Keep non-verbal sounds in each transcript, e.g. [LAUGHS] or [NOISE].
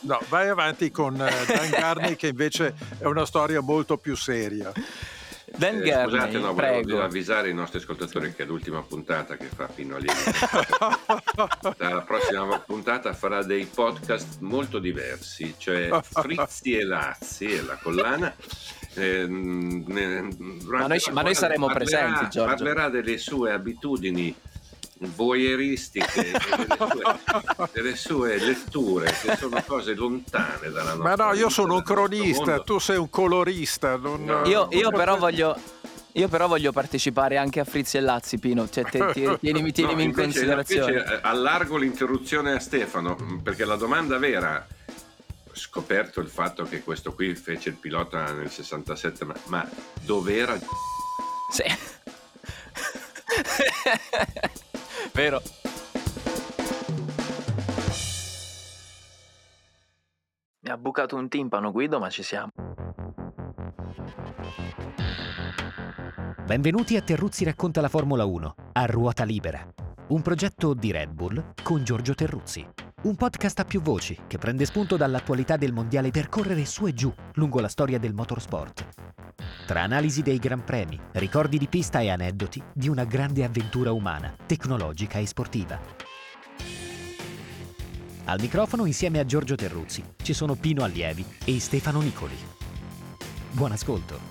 No, vai avanti con uh, Dan Garney che invece è una storia molto più seria. Dan eh, scusate, no, volevo avvisare i nostri ascoltatori che è l'ultima puntata che fa Pino Allievi. [LAUGHS] La prossima puntata farà dei podcast molto diversi, cioè Frizzi e Lazzi è la collana. Eh, ma, noi, ma noi saremo parlerà, presenti, Giorgio. Parlerà delle sue abitudini voyeuristiche delle sue, delle sue, letture che sono cose lontane dalla nostra Ma no, io sono un cronista, tu sei un colorista. Non, no. Io, io però voglio... Io però voglio partecipare anche a Frizzi e Lazzi, Pino, cioè te, ti, [LAUGHS] tienimi, tienimi no, in invece, considerazione. Invece, allargo l'interruzione a Stefano, perché la domanda vera, scoperto il fatto che questo qui fece il pilota nel 67, ma, ma dov'era? Sì. [LAUGHS] [LAUGHS] Vero. Mi ha bucato un timpano Guido, ma ci siamo. Benvenuti a Terruzzi racconta la Formula 1 a ruota libera. Un progetto di Red Bull con Giorgio Terruzzi. Un podcast a più voci che prende spunto dall'attualità del mondiale per correre su e giù lungo la storia del motorsport. Tra analisi dei Gran Premi, ricordi di pista e aneddoti di una grande avventura umana, tecnologica e sportiva. Al microfono insieme a Giorgio Terruzzi ci sono Pino Allievi e Stefano Nicoli. Buon ascolto.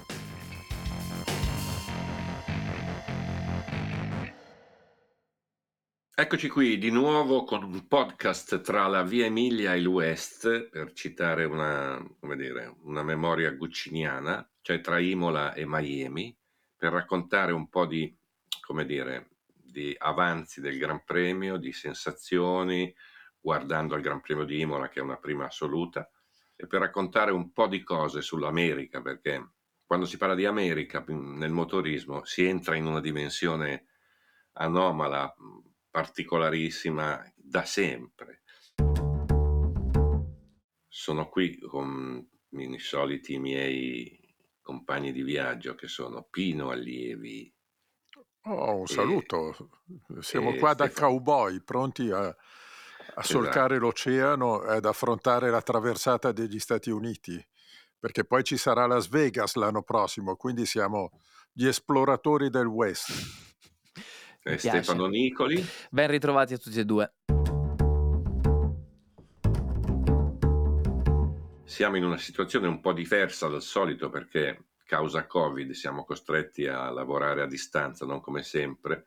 Eccoci qui di nuovo con un podcast tra la Via Emilia e il West, per citare una, dire, una memoria gucciniana, cioè tra Imola e Miami, per raccontare un po' di, dire, di avanzi del Gran Premio, di sensazioni, guardando al Gran Premio di Imola, che è una prima assoluta, e per raccontare un po' di cose sull'America, perché quando si parla di America nel motorismo si entra in una dimensione anomala, particolarissima da sempre. Sono qui con i soliti miei compagni di viaggio che sono Pino Allievi. Oh, un e, saluto. Siamo qua da cowboy, pronti a, a esatto. solcare l'oceano ed affrontare la traversata degli Stati Uniti, perché poi ci sarà Las Vegas l'anno prossimo, quindi siamo gli esploratori del West eh, Stefano Nicoli. Ben ritrovati a tutti e due. Siamo in una situazione un po' diversa dal solito perché causa Covid siamo costretti a lavorare a distanza, non come sempre,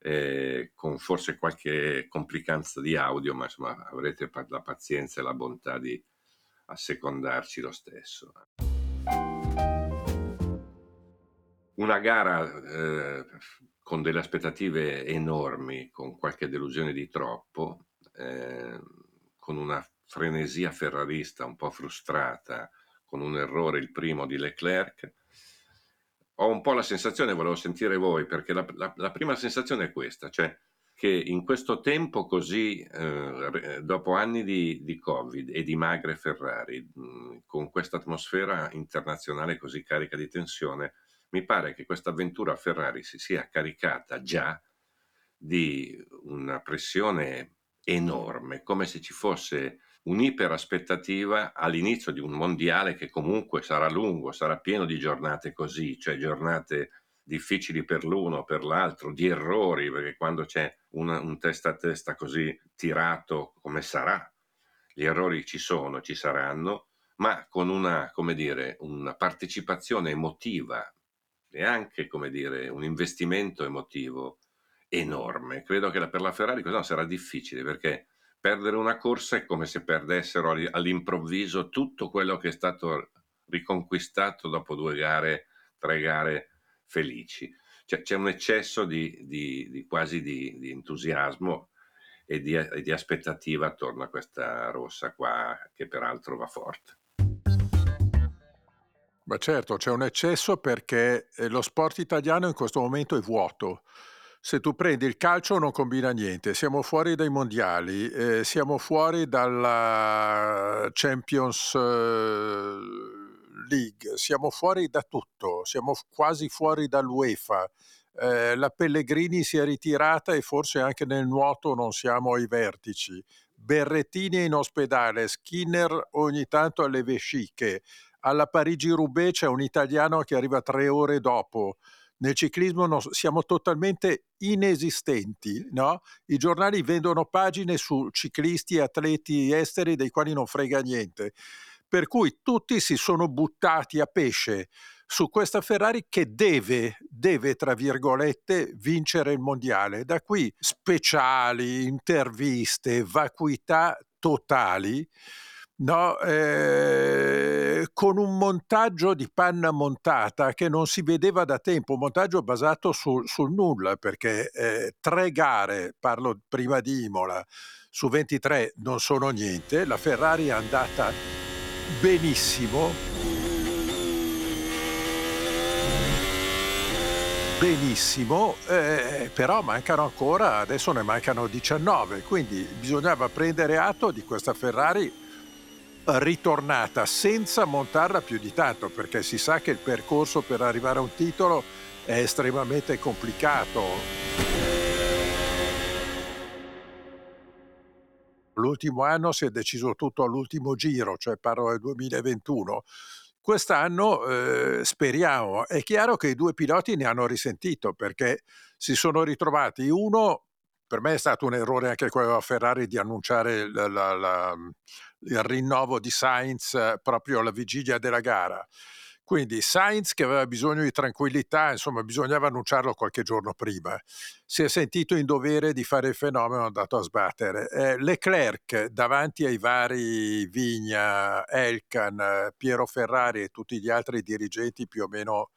eh, con forse qualche complicanza di audio, ma insomma avrete la pazienza e la bontà di assecondarci lo stesso. Una gara eh, con delle aspettative enormi, con qualche delusione di troppo, eh, con una frenesia ferrarista un po' frustrata, con un errore il primo di Leclerc. Ho un po' la sensazione, volevo sentire voi, perché la, la, la prima sensazione è questa, cioè che in questo tempo così, eh, dopo anni di, di, Covid e di magre Ferrari, mh, con questa atmosfera internazionale così carica di tensione, mi pare che questa avventura a Ferrari si sia caricata già di una pressione enorme, come se ci fosse un'iperaspettativa all'inizio di un mondiale che comunque sarà lungo, sarà pieno di giornate così, cioè giornate difficili per l'uno, per l'altro, di errori, perché quando c'è una, un testa a testa così tirato come sarà, gli errori ci sono, ci saranno, ma con una, come dire, una partecipazione emotiva e anche, come dire, un investimento emotivo enorme. Credo che per la Ferrari questo sarà difficile perché perdere una corsa è come se perdessero all'improvviso tutto quello che è stato riconquistato dopo due gare, tre gare felici. Cioè, c'è un eccesso di, di, di quasi di, di, entusiasmo e di, di aspettativa attorno a questa rossa qua che peraltro va forte. Ma certo, c'è un eccesso perché eh, lo sport italiano in questo momento è vuoto. Se tu prendi il calcio non combina niente, siamo fuori dai mondiali, eh, siamo fuori dalla Champions eh, League, siamo fuori da tutto, siamo quasi fuori dall'UEFA. Eh, la Pellegrini si è ritirata e forse anche nel nuoto non siamo ai vertici. Berrettini in ospedale, Skinner ogni tanto alle vesciche. Alla Parigi-Roubaix c'è un italiano che arriva tre ore dopo. Nel ciclismo no, siamo totalmente inesistenti. No? I giornali vendono pagine su ciclisti e atleti esteri dei quali non frega niente. Per cui tutti si sono buttati a pesce su questa Ferrari che deve, deve, tra virgolette, vincere il mondiale. Da qui speciali, interviste, vacuità totali. No, eh, con un montaggio di panna montata che non si vedeva da tempo, un montaggio basato sul, sul nulla, perché eh, tre gare, parlo prima di Imola, su 23 non sono niente, la Ferrari è andata benissimo, benissimo, eh, però mancano ancora, adesso ne mancano 19, quindi bisognava prendere atto di questa Ferrari ritornata senza montarla più di tanto, perché si sa che il percorso per arrivare a un titolo è estremamente complicato. L'ultimo anno si è deciso tutto all'ultimo giro, cioè parlo del 2021. Quest'anno eh, speriamo, è chiaro che i due piloti ne hanno risentito perché si sono ritrovati. Uno, per me è stato un errore anche quello della Ferrari di annunciare la, la, la, il rinnovo di Sainz eh, proprio alla vigilia della gara. Quindi Sainz che aveva bisogno di tranquillità, insomma bisognava annunciarlo qualche giorno prima. Si è sentito in dovere di fare il fenomeno, è andato a sbattere. Eh, Leclerc davanti ai vari Vigna, Elkan, Piero Ferrari e tutti gli altri dirigenti più o meno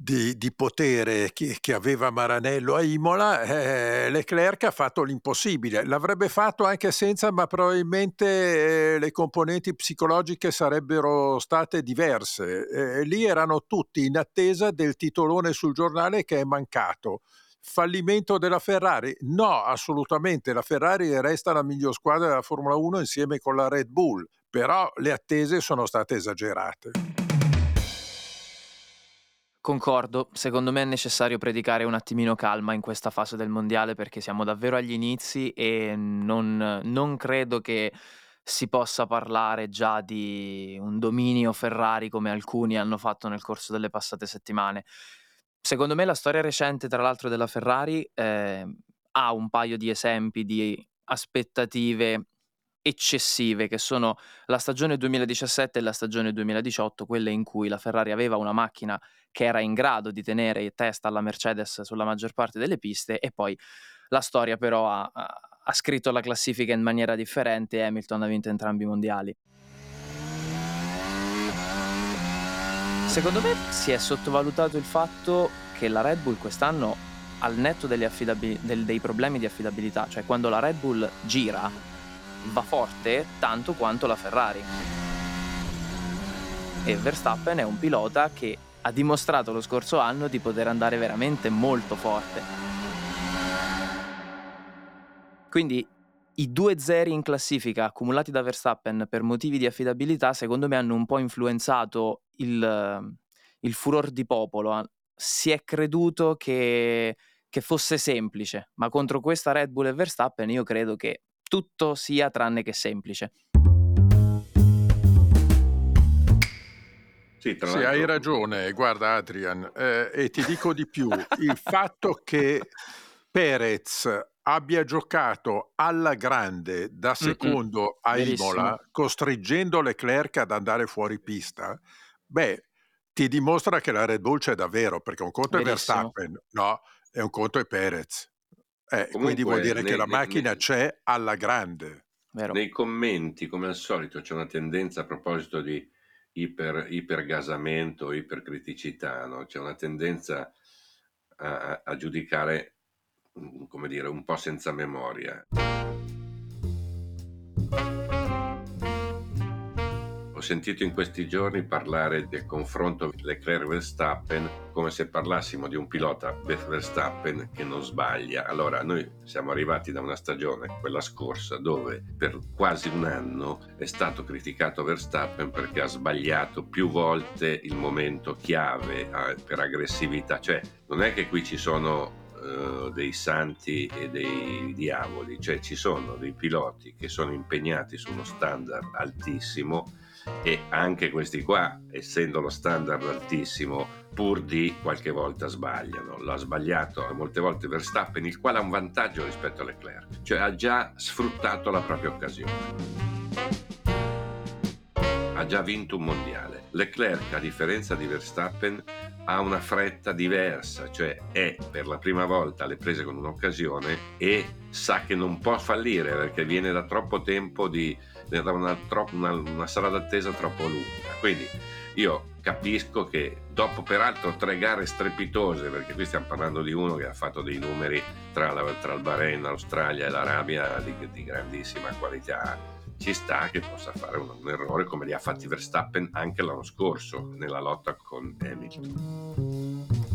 di, di potere che, che, aveva Maranello a Imola, eh, Leclerc ha fatto l'impossibile. L'avrebbe fatto anche senza, ma probabilmente eh, le componenti psicologiche sarebbero state diverse. Eh, lì erano tutti in attesa del titolone sul giornale che è mancato. Fallimento della Ferrari? No, assolutamente. La Ferrari resta la miglior squadra della Formula 1 insieme con la Red Bull, però le attese sono state esagerate. Concordo, secondo me è necessario predicare un attimino calma in questa fase del mondiale perché siamo davvero agli inizi e non, non credo che si possa parlare già di un dominio Ferrari come alcuni hanno fatto nel corso delle passate settimane. Secondo me la storia recente, tra l'altro, della Ferrari eh, ha un paio di esempi di aspettative eccessive, che sono la stagione 2017 e la stagione 2018, quelle in cui la Ferrari aveva una macchina che era in grado di tenere testa alla Mercedes sulla maggior parte delle piste e poi la storia però ha, ha scritto la classifica in maniera differente e Hamilton ha vinto entrambi i mondiali. Secondo me si è sottovalutato il fatto che la Red Bull quest'anno, al netto affidabil- del, dei problemi di affidabilità, cioè quando la Red Bull gira, va forte tanto quanto la Ferrari. E Verstappen è un pilota che ha dimostrato lo scorso anno di poter andare veramente molto forte. Quindi i due zeri in classifica accumulati da Verstappen per motivi di affidabilità secondo me hanno un po' influenzato il, il furor di popolo. Si è creduto che, che fosse semplice, ma contro questa Red Bull e Verstappen io credo che tutto sia tranne che semplice. Sì, sì hai ragione, guarda Adrian, eh, e ti dico di più, il [LAUGHS] fatto che Perez abbia giocato alla grande da secondo Mm-mm, a verissimo. Imola, costringendo Leclerc ad andare fuori pista, beh, ti dimostra che la Red Bull c'è davvero, perché un conto verissimo. è Verstappen, no, e un conto è Perez. Eh, quindi vuol dire nei, che la nei, macchina nei, c'è alla grande. Vero. Nei commenti, come al solito, c'è una tendenza a proposito di iper, ipergasamento, ipercriticità, no? c'è una tendenza a, a giudicare, mm, come dire, un po' senza memoria. Ho sentito in questi giorni parlare del confronto Leclerc-Verstappen come se parlassimo di un pilota Verstappen che non sbaglia. Allora, noi siamo arrivati da una stagione, quella scorsa, dove per quasi un anno è stato criticato Verstappen perché ha sbagliato più volte il momento chiave eh, per aggressività. Cioè, non è che qui ci sono eh, dei santi e dei diavoli, cioè ci sono dei piloti che sono impegnati su uno standard altissimo e anche questi qua, essendo lo standard altissimo, pur di qualche volta sbagliano. L'ha sbagliato molte volte Verstappen, il quale ha un vantaggio rispetto a Leclerc, cioè ha già sfruttato la propria occasione ha già vinto un mondiale. Leclerc, a differenza di Verstappen, ha una fretta diversa, cioè è per la prima volta alle prese con un'occasione e sa che non può fallire perché viene da troppo tempo di, da una, una, una sala d'attesa troppo lunga. Quindi io capisco che dopo peraltro tre gare strepitose, perché qui stiamo parlando di uno che ha fatto dei numeri tra, la, tra il Bahrain, l'Australia e l'Arabia di, di grandissima qualità ci sta che possa fare un, un, errore come li ha fatti Verstappen anche l'anno scorso nella lotta con Hamilton.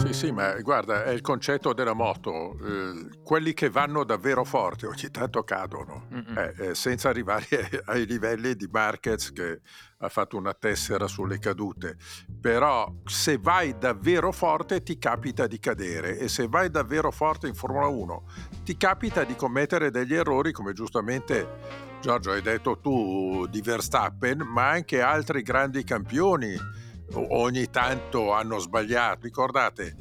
Sì, sì, ma guarda, è il concetto della moto. Eh, quelli che vanno davvero forti ogni tanto cadono, eh, eh, senza arrivare [LAUGHS] ai livelli di Marquez che ha fatto una tessera sulle cadute. Però se vai davvero forte ti capita di cadere e se vai davvero forte in Formula 1 ti capita di commettere degli errori come giustamente Giorgio hai detto tu di Verstappen, ma anche altri grandi campioni ogni tanto hanno sbagliato. Ricordate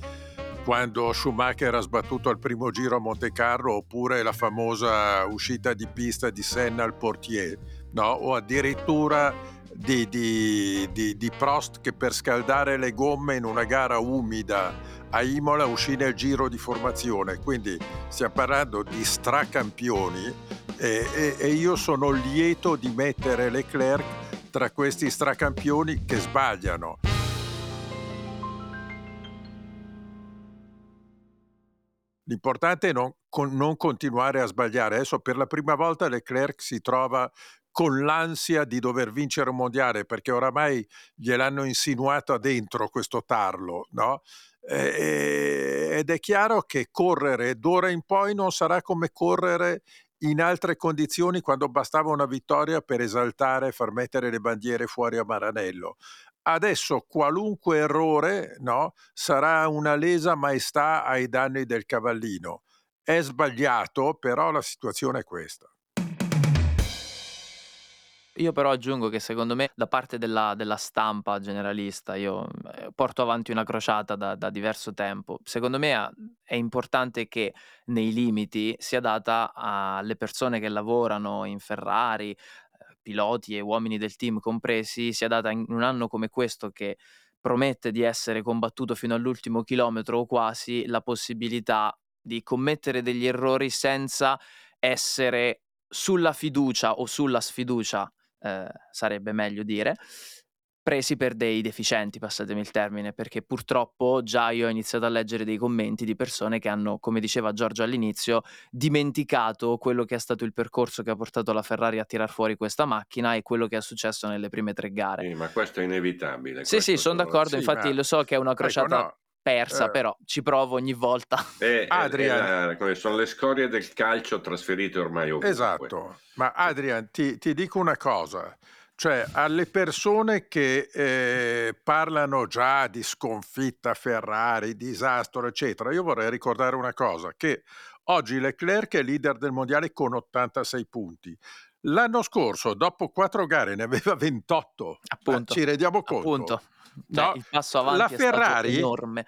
quando Schumacher ha sbattuto al primo giro a Monte Carlo oppure la famosa uscita di pista di Senna al Portier, no? o addirittura di, di, di, di, Prost che per scaldare le gomme in una gara umida a Imola uscì nel giro di formazione. Quindi stiamo parlando di stracampioni e, e, e io sono lieto di mettere Leclerc tra questi stracampioni che sbagliano. L'importante è non, con, non, continuare a sbagliare. Adesso per la prima volta Leclerc si trova con l'ansia di dover vincere un mondiale perché oramai gliel'hanno insinuato dentro questo tarlo, no? ed è chiaro che correre d'ora in poi non sarà come correre in altre condizioni quando bastava una vittoria per esaltare e far mettere le bandiere fuori a Maranello. Adesso qualunque errore no, sarà una lesa maestà ai danni del cavallino. È sbagliato, però la situazione è questa. Io però aggiungo che secondo me da parte della, della stampa generalista, io eh, porto avanti una crociata da, da diverso tempo, secondo me è, è importante che nei limiti sia data alle persone che lavorano in Ferrari, eh, piloti e uomini del team compresi, sia data in un anno come questo che promette di essere combattuto fino all'ultimo chilometro o quasi la possibilità di commettere degli errori senza essere sulla fiducia o sulla sfiducia eh, sarebbe meglio dire, presi per dei deficienti, passatemi il termine, perché purtroppo già io ho iniziato a leggere dei commenti di persone che hanno, come diceva Giorgio all'inizio, dimenticato quello che è stato il percorso che ha portato la Ferrari a tirar fuori questa macchina e quello che è successo nelle prime tre gare. Sì, ma questo è inevitabile. Sì, sì, sono d'accordo, sì, infatti ma... lo so che è una ecco, crociata... Ecco, no persa, eh. però ci provo ogni volta. Eh, Adrian, eh, sono le scorie del calcio trasferite ormai ovunque. Esatto, ma Adrian, ti, ti dico una cosa. Cioè, alle persone che eh, parlano già di sconfitta Ferrari, disastro, eccetera, io vorrei ricordare una cosa, che oggi Leclerc è leader del mondiale con 86 punti. L'anno scorso, dopo quattro gare, ne aveva 28. Appunto. Eh, ci rendiamo conto. Appunto. No, il passo avanti la Ferrari,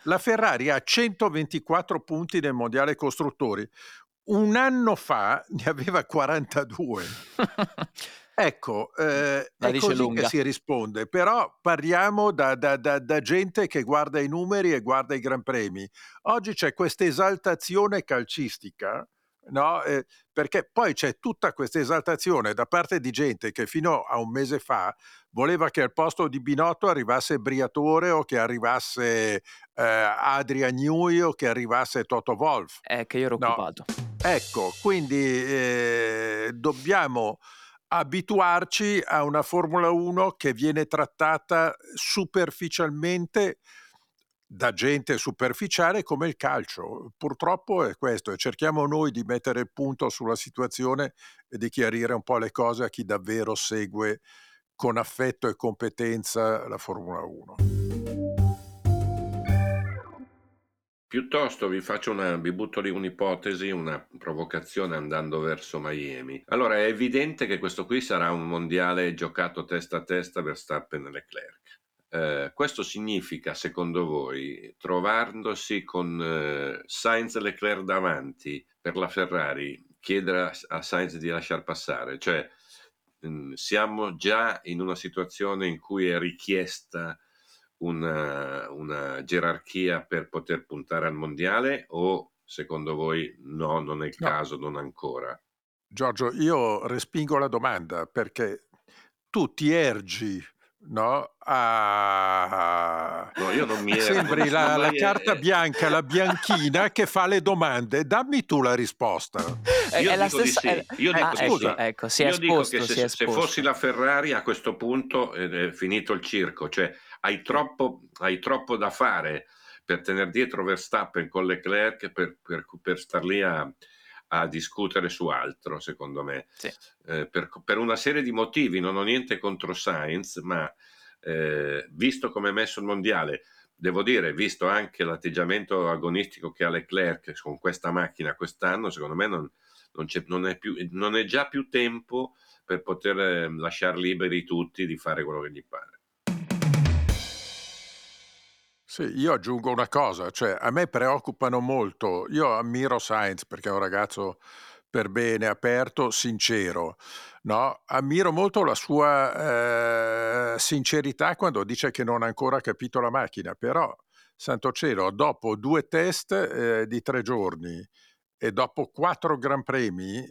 la Ferrari ha 124 punti nel mondiale costruttori. Un anno fa [LAUGHS] ne aveva 42. [LAUGHS] ecco, eh, è così lunga. che si risponde, però parliamo da, da, da, da, gente che guarda i numeri e guarda i Gran Premi. Oggi c'è questa esaltazione calcistica no? Eh, perché poi c'è tutta questa esaltazione da parte di gente che fino a un mese fa voleva che al posto di Binotto arrivasse Briatore o che arrivasse eh, Adrian Newey o che arrivasse Toto Wolf. È che io ero no. occupato. Ecco, quindi eh, dobbiamo abituarci a una Formula 1 che viene trattata superficialmente da gente superficiale come il calcio. Purtroppo è questo e cerchiamo noi di mettere il punto sulla situazione e di chiarire un po' le cose a chi davvero segue con affetto e competenza la Formula 1. Piuttosto vi faccio una, vi butto lì un'ipotesi, una provocazione andando verso Miami. Allora è evidente che questo qui sarà un mondiale giocato testa a testa Verstappen e Leclerc. Eh, questo significa, secondo voi, trovandosi con eh, Sainz e Leclerc davanti per la Ferrari, chiedere a Sainz di lasciar passare? Cioè, mh, mm, siamo già in una situazione in cui è richiesta una, una, gerarchia per poter puntare al mondiale o secondo voi no, non è il no. caso, non ancora? Giorgio, io respingo la domanda perché tu ti ergi no? A... No, io non mi [LAUGHS] ergo. Sembri la, la carta bianca, la bianchina che fa le domande. Dammi tu la risposta. Io è la stessa... Sì. Io dico, ah, scusa, ecco, si è io esposto, dico che se, se, fossi la Ferrari a questo punto è finito il circo. Cioè, hai troppo, hai troppo da fare per tenere dietro Verstappen con Leclerc per, per, per star lì a, a, discutere su altro, secondo me. Sì. Eh, per, per, una serie di motivi, non ho niente contro Sainz, ma eh, visto come è messo il mondiale, devo dire, visto anche l'atteggiamento agonistico che ha Leclerc con questa macchina quest'anno, secondo me non, non, non, è, più, non è già più tempo per poter eh, lasciare liberi tutti di fare quello che gli pare. Sì, io aggiungo una cosa, cioè a me preoccupano molto, io ammiro Sainz perché è un ragazzo per bene, aperto, sincero, no? Ammiro molto la sua eh, sincerità quando dice che non ha ancora capito la macchina, però, santo cielo, dopo due test eh, di tre giorni e dopo quattro Gran Premi,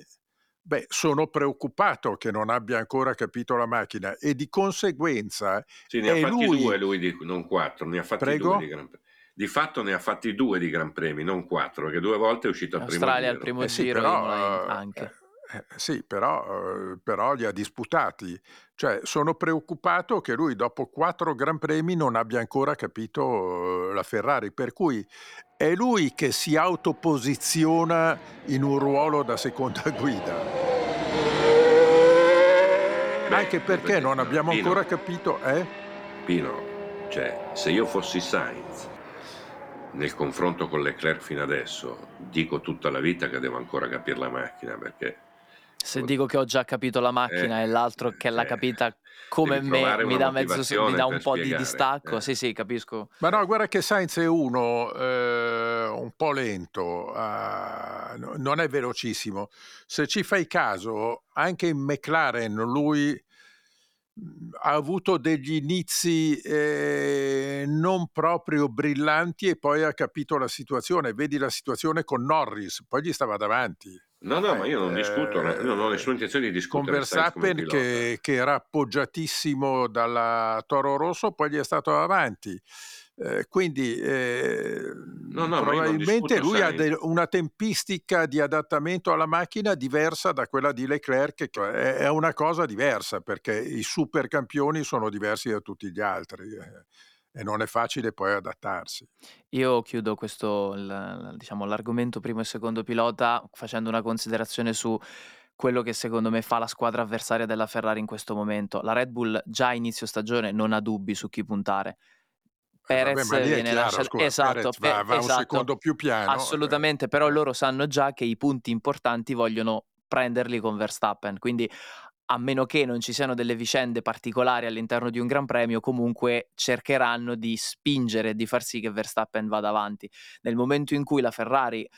Beh, sono preoccupato che non abbia ancora capito la macchina e di conseguenza sì, ne ha fatti lui... due lui, di, non quattro, ne ha fatti Prego? due di Gran Premi. Di fatto ne ha fatti due di Gran Premi, non quattro, perché due volte è uscito al primo Australia giro. al primo Eh sì, giro, però, eh, anche. Eh, sì, però, eh, però li ha disputati. Cioè, sono preoccupato che lui dopo quattro Gran Premi non abbia ancora capito eh, la Ferrari, per cui è lui che si autoposiziona in un ruolo da seconda [LAUGHS] guida. Beh, Anche perché non abbiamo Pino, ancora capito, eh? Pino, cioè, se io fossi Sainz nel confronto con Leclerc fino adesso, dico tutta la vita che devo ancora capire la macchina perché Se dico che ho già capito la macchina eh, e l'altro che l'ha eh, capita come devi me mi dà mezzo mi dà un po' di spiegare. distacco. eh. Sì, sì, capisco. Ma no, guarda che Sainz è uno eh, un po' lento, no- non è velocissimo. Se ci fai caso, anche in McLaren lui mh, ha avuto degli inizi eh, non proprio brillanti e poi ha capito la situazione. Vedi la situazione con Norris, poi gli stava davanti. No, no, ma io non discuto, io non ho Eh, nessuna intenzione di con discutere come Verstappen che, che era appoggiatissimo dalla Toro Rosso, poi gli è stato avanti. Eh, quindi eh, No, no, probabilmente discuto lui ha Sainz. de- una tempistica di adattamento alla macchina diversa da quella di Leclerc, che è, è una cosa diversa perché i supercampioni sono diversi da tutti gli altri eh, e non è facile poi adattarsi. Io chiudo questo, il- diciamo, l'argomento primo e secondo pilota facendo una considerazione su quello che secondo me fa la squadra avversaria della Ferrari in questo momento. La Red Bull già a inizio stagione non ha dubbi su chi puntare. Eh, vabbè, Perez ma lì è viene chiaro, lasciato scusa, esatto, Perez pe- va, va un esatto, secondo più piano. eh. assolutamente, però loro sanno già che i punti importanti vogliono prenderli con Verstappen, quindi a meno che non ci siano delle vicende particolari all'interno di un Gran Premio, comunque cercheranno di spingere di far sì che Verstappen vada avanti. Nel momento in cui la Ferrari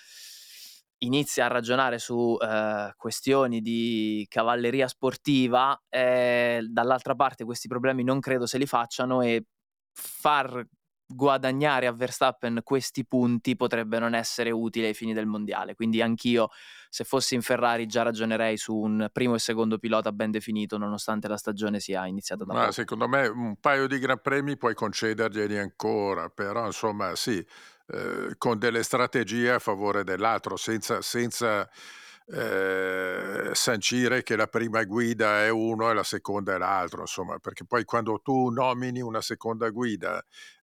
inizia a ragionare su eh, questioni di cavalleria sportiva, eh, dall'altra parte questi problemi non credo se li facciano e far guadagnare a Verstappen questi punti potrebbe non essere utile ai fini del mondiale. Quindi anch'io, se fossi in Ferrari, già ragionerei su un primo e secondo pilota ben definito, nonostante la stagione sia iniziata da Ma poco. secondo me un paio di Gran Premi puoi concederglieli ancora, però insomma sì, eh, con delle strategie a favore dell'altro, senza, senza eh, sancire che la prima guida è uno e la seconda è l'altro, insomma, perché poi quando tu nomini una seconda guida,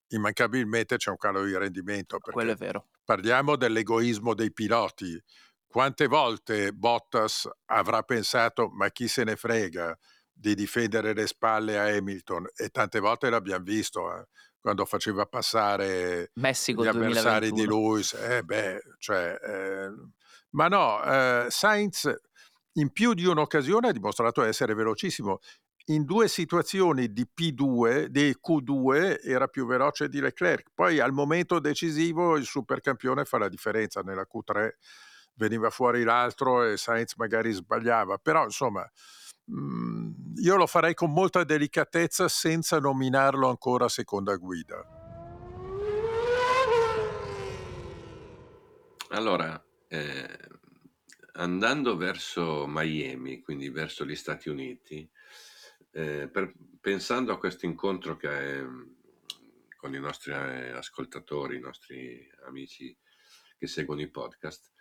immancabilmente c'è un calo di rendimento, Quello è vero. parliamo dell'egoismo dei piloti. Quante volte Bottas avrà pensato, ma chi se ne frega di difendere le spalle a Hamilton? E tante volte l'abbiamo visto. eh. quando faceva passare Messico gli avversari 2021. di Lewis. Eh beh, cioè, eh, ma no, eh, Sainz in più di un'occasione ha dimostrato essere velocissimo. In due situazioni di P2, di Q2, era più veloce di Leclerc. Poi al momento decisivo il supercampione fa la differenza. Nella Q3 veniva fuori l'altro e Sainz magari sbagliava. Però insomma, mh, io lo farei con molta delicatezza senza nominarlo ancora seconda guida. Allora, eh, andando verso Miami, quindi verso gli Stati Uniti, eh, per- pensando a questo incontro che è, con i nostri eh, ascoltatori, i nostri amici che seguono i podcast,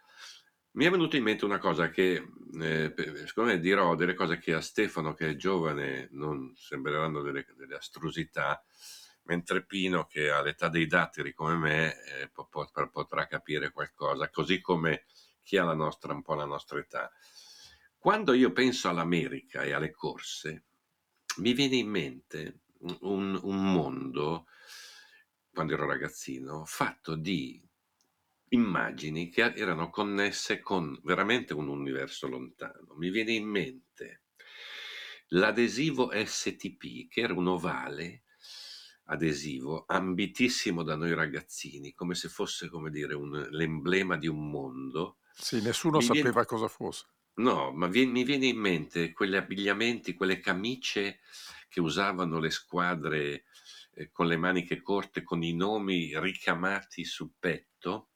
mi è venuta in mente una cosa che, eh, secondo me dirò delle cose che a Stefano, che è giovane, non sembreranno delle, delle astrusità, mentre Pino, che ha l'età dei datteri come me, eh, potrà capire qualcosa, così come chi ha la nostra, un po' la nostra età. Quando io penso all'America e alle corse, mi viene in mente un, un mondo, quando ero ragazzino, fatto di immagini che erano connesse con veramente un universo lontano. Mi viene in mente l'adesivo STP, che era un ovale adesivo ambitissimo da noi ragazzini, come se fosse come dire un, l'emblema di un mondo. Sì, nessuno mi sapeva viene... cosa fosse. No, ma vi- mi viene in mente quegli abbigliamenti, quelle camicie che usavano le squadre eh, con le maniche corte, con i nomi ricamati sul petto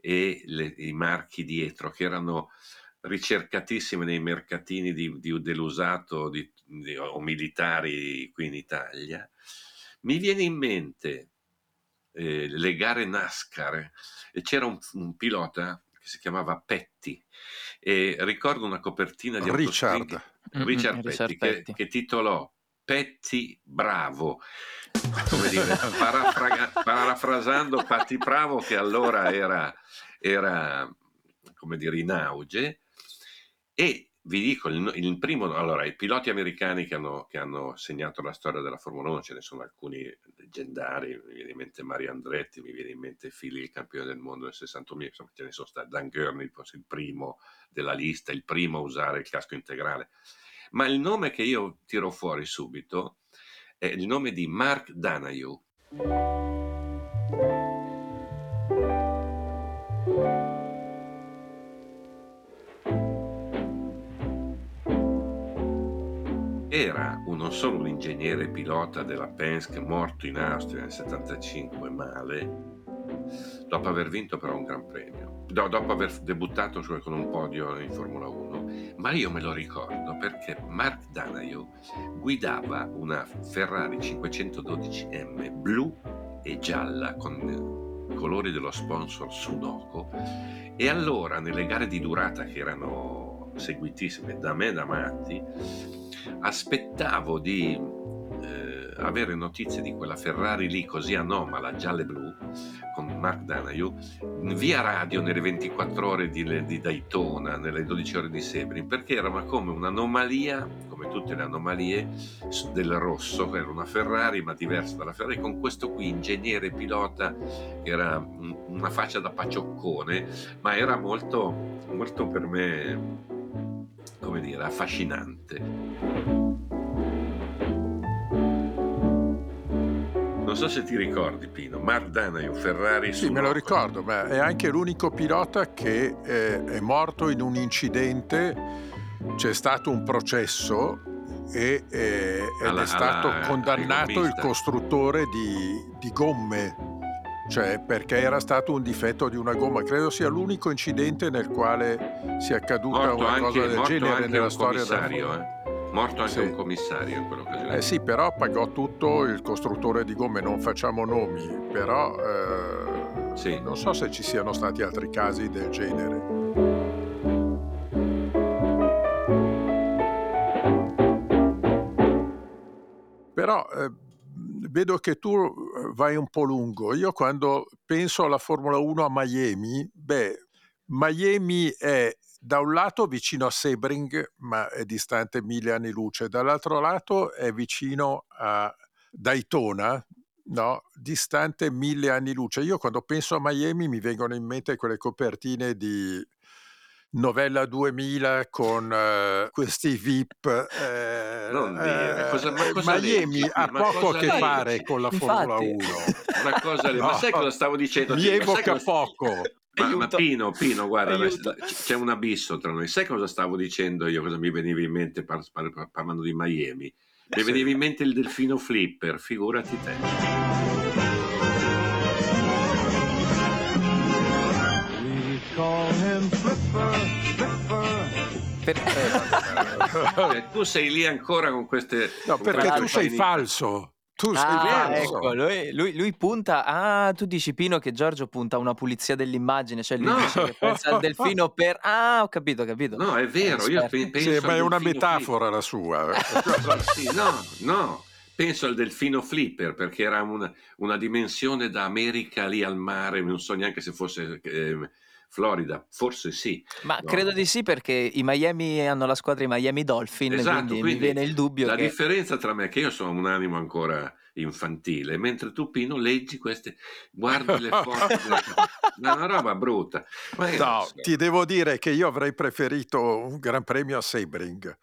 e le, i marchi dietro, che erano ricercatissime nei mercatini di, di, dell'usato di, di, o militari qui in Italia. Mi viene in mente eh, le gare NASCAR e c'era un, un pilota che si chiamava Petty e ricordo una copertina di Richard, Richard, mm-hmm, Petty, Petty. Che, che, titolò Petty Bravo come dire, parafraga, parafrasando Patti Bravo che allora era, era come dire in auge e vi dico, il, il, primo, allora, i piloti americani che hanno, che hanno, segnato la storia della Formula 1, ce ne sono alcuni leggendari, mi viene in mente Mario Andretti, mi viene in mente Philly, il campione del mondo nel 61, insomma ce ne sono stati, Dan Gurney, il primo della lista, il primo a usare il casco integrale. Ma il nome che io tiro fuori subito è il nome di Mark Danayou. Era un, non solo un ingegnere pilota della Penske morto in Austria nel 75 male, dopo aver vinto però un Gran Premio, do, dopo aver debuttato cioè, con un podio in Formula 1, ma io me lo ricordo perché Mark Danaio guidava una Ferrari 512M blu e gialla con i colori dello sponsor Sunoco e allora nelle gare di durata che erano seguitissime da me da matti aspettavo di avere notizie di quella Ferrari lì così anomala, gialla e blu, con Mark Danayou, via radio nelle 24 ore di, di, Daytona, nelle 12 ore di Sebring, perché era come un'anomalia, come tutte le anomalie del rosso, era una Ferrari ma diversa dalla Ferrari, con questo qui ingegnere pilota che era una faccia da pacioccone, ma era molto, molto per me come dire, affascinante. Non so se ti ricordi, Pino, Mark Danaio, Ferrari. Sì, me lo ricordo, ma è anche l'unico pilota che eh, è morto in un incidente. C'è stato un processo e, eh, ed alla, è stato alla, condannato il costruttore di, di gomme cioè perché era stato un difetto di una gomma. Credo sia l'unico incidente nel quale sia accaduta morto una anche, cosa del genere nella storia del eh. Morto anche sì. un commissario in quell'occasione. Eh sì, però pagò tutto il costruttore di gomme, non facciamo nomi, però eh, sì. non so se ci siano stati altri casi del genere. Però eh, vedo che tu eh, vai un po' lungo. Io quando penso alla Formula 1 a Miami, beh, Miami è da un lato vicino a Sebring, ma è distante mille anni luce, dall'altro lato è vicino a Daytona, no, distante mille anni luce. Io quando penso a Miami mi vengono in mente quelle copertine di Novella 2000 con eh, questi VIP. Eh, non dire, cosa, ma cosa Miami ha ma poco a che fare con la Infatti. Formula 1. Una cosa, no. ma sai cosa stavo dicendo? Mi evoca poco. Ma, ma, Pino, Pino, guarda, Aiuto. c'è un abisso tra noi. Sai cosa stavo dicendo io? Cosa mi veniva in mente par- par- parlando di Miami? Mi veniva in mente il delfino flipper, figurati te. Per... tu sei lì ancora con queste... No, perché tu sei falso. Tu sei ah, falso. Ecco, lui, lui, lui, punta. Ah, tu dici Pino che Giorgio punta a una pulizia dell'immagine, cioè lui no. dice che pensa al delfino per. Ah, ho capito, ho capito. No, è vero, io penso. Sì, ma è una metafora flipper. la sua. [LAUGHS] sì, no, no. Penso al delfino flipper perché era una, una, dimensione da America lì al mare, non so neanche se fosse eh, Florida, forse sì. Ma no. credo di sì perché i Miami hanno la squadra i Miami Dolphin, esatto, quindi, quindi mi viene il dubbio. La che... differenza tra me è che io sono un animo ancora infantile, mentre tu Pino leggi queste, guardi le foto, [LAUGHS] una roba brutta. Ma no, so. ti devo dire che io avrei preferito un Gran Premio a Sebring.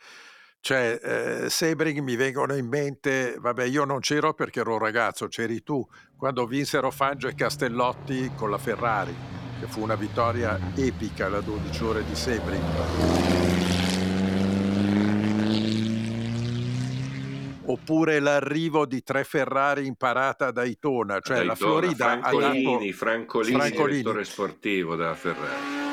Cioè, eh, Sebring mi vengono in mente, vabbè, io non c'ero perché ero un ragazzo, c'eri tu, quando vinsero Fangio e Castellotti con la Ferrari che fu una vittoria epica la 12 ore di Sebring. Oppure l'arrivo di tre Ferrari in parata a Daytona, cioè Daytona, la Florida Francolini, ha dato... Francolini, Francolini, direttore sportivo della Ferrari.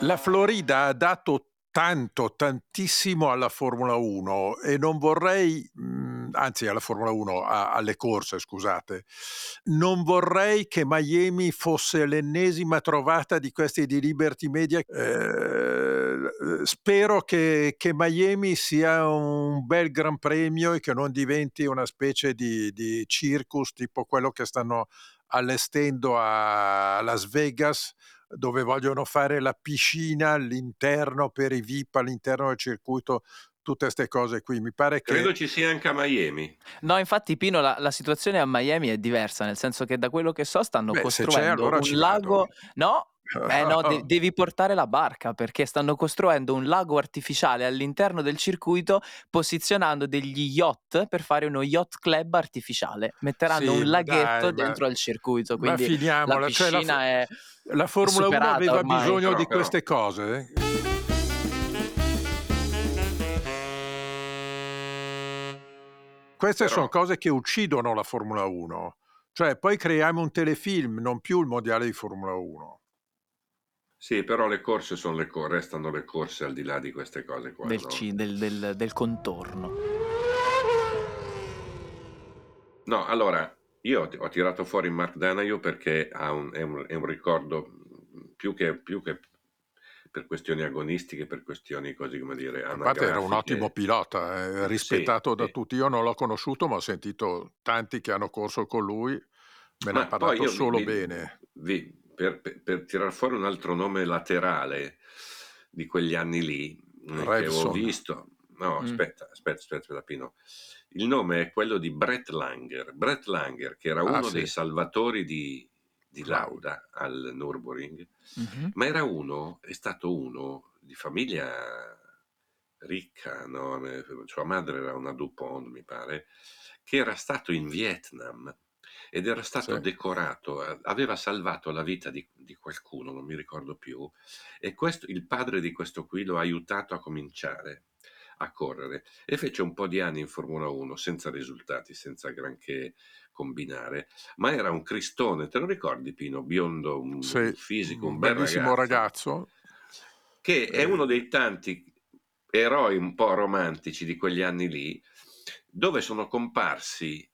La Florida ha dato tanto, tantissimo alla Formula 1 e non vorrei, mhmm, anzi alla Formula 1, a, alle corse, scusate, non vorrei che Miami fosse l'ennesima trovata di questi di Liberty Media. Eh, spero che, che, Miami sia un bel gran premio e che non diventi una specie di, di circus tipo quello che stanno allestendo a Las Vegas dove vogliono fare la piscina all'interno per i VIP, all'interno del circuito tutte queste cose qui. Mi pare che. Credo ci sia anche a Miami. No, infatti, Pino, la, la, situazione a Miami è diversa, nel senso che da quello che so stanno Beh, costruendo allora un lago. No, eh no, de- [LAUGHS] devi portare la barca perché stanno costruendo un lago artificiale all'interno del circuito, posizionando degli yacht per fare uno yacht club artificiale. Metteranno sì, un laghetto dai, dentro ma... al circuito. Quindi ma finiamola, la piscina cioè la, è. La Formula 1 aveva ormai. bisogno però, di però. queste cose. Queste però. sono cose che uccidono la Formula 1. Cioè, poi creiamo un telefilm, non più il mondiale di Formula 1. Sì, però le corse sono le corse, restano le corse al di là di queste cose qua. Del, no? C, del, del, del contorno. No, allora, io ho tirato fuori Mark Danaio perché un, è, un, è, un, ricordo più che, più che, per questioni agonistiche, per questioni così come dire. Infatti era un ottimo pilota, eh, rispettato sì, da sì. tutti. Io non l'ho conosciuto, ma ho sentito tanti che hanno corso con lui, me ne ha parlato solo vi, bene. Vi, per, per, per tirar fuori un altro nome laterale di quegli anni lì, Revson. che ho visto. No, mm. aspetta, aspetta, aspetta, aspetta, Pino. Il nome è quello di Brett Langer. Brett Langer, che era ah, uno sì. dei salvatori di, di Lauda al Nürburgring, mm-hmm. ma era uno, è stato uno di famiglia ricca, no? sua madre era una Dupont, mi pare, che era stato in Vietnam ed era stato sì. decorato, aveva salvato la vita di, di, qualcuno, non mi ricordo più, e questo, il padre di questo qui lo ha aiutato a cominciare a correre e fece un po' di anni in Formula 1 senza risultati, senza granché combinare, ma era un cristone, te lo ricordi Pino? Biondo, un sì, fisico, un, bel bellissimo ragazzo, ragazzo che è uno dei tanti eroi un po' romantici di quegli anni lì, dove sono comparsi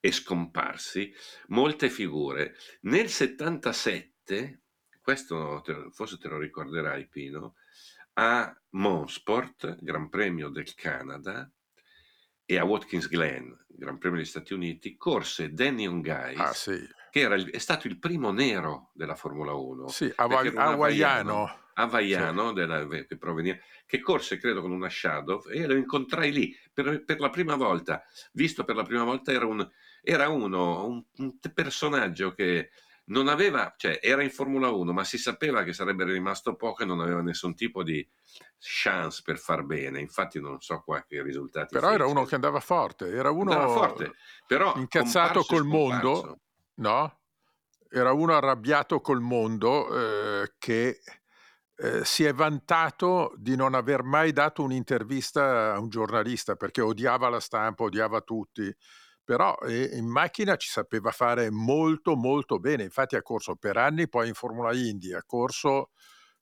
e scomparsi molte figure. Nel 77, questo forse te lo ricorderai Pino, a Monsport, Gran Premio del Canada, e a Watkins Glen, Gran Premio degli Stati Uniti, corse Daniel Guys, ah, sì. che era il, è stato il primo nero della Formula 1. Sì, hawaiano. hawaiano della, che, proveniva, che corse credo con una Shadow e lo incontrai lì per, per la prima volta, visto per la prima volta era, un, era uno, un, un personaggio che non aveva, cioè era in Formula 1, ma si sapeva che sarebbe rimasto poco e non aveva nessun tipo di chance per far bene. Infatti, non so qua che risultati. Però fece. era uno che andava forte, era uno andava forte, però incazzato col mondo, no? Era uno arrabbiato col mondo eh, che eh, si è vantato di non aver mai dato un'intervista a un giornalista perché odiava la stampa, odiava tutti però eh, in macchina ci sapeva fare molto molto bene, infatti ha corso per anni poi in Formula Indy, ha corso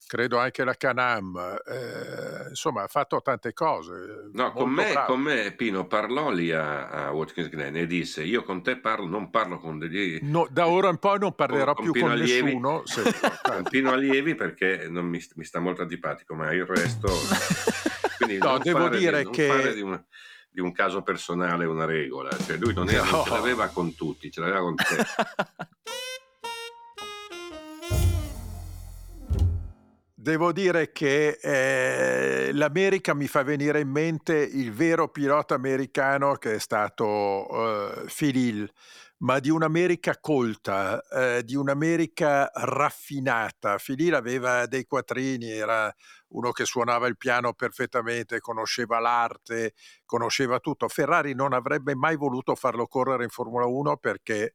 credo anche la Canam, eh, insomma ha fatto tante cose. No, con me, con me, Pino parlò lì a, a, Watkins Glen e disse io con te parlo, non parlo con degli... No, da ora in poi non [LAUGHS] parlerò con, più con, [LAUGHS] con nessuno. Sì, con Pino Allievi perché non mi, mi, sta molto antipatico, ma il resto... [LAUGHS] No, devo dire di, che... Di una di un caso personale una regola, cioè lui non, [LAUGHS] era, no. non ce l'aveva con tutti, ce l'aveva con te. Devo dire che eh, l'America mi fa venire in mente il vero pilota americano che è stato eh, Phil Hill, ma di un'America colta, eh, di un'America raffinata. Hill aveva dei quattrini, era uno che suonava il piano perfettamente, conosceva l'arte, conosceva tutto. Ferrari non avrebbe mai voluto farlo correre in Formula 1 perché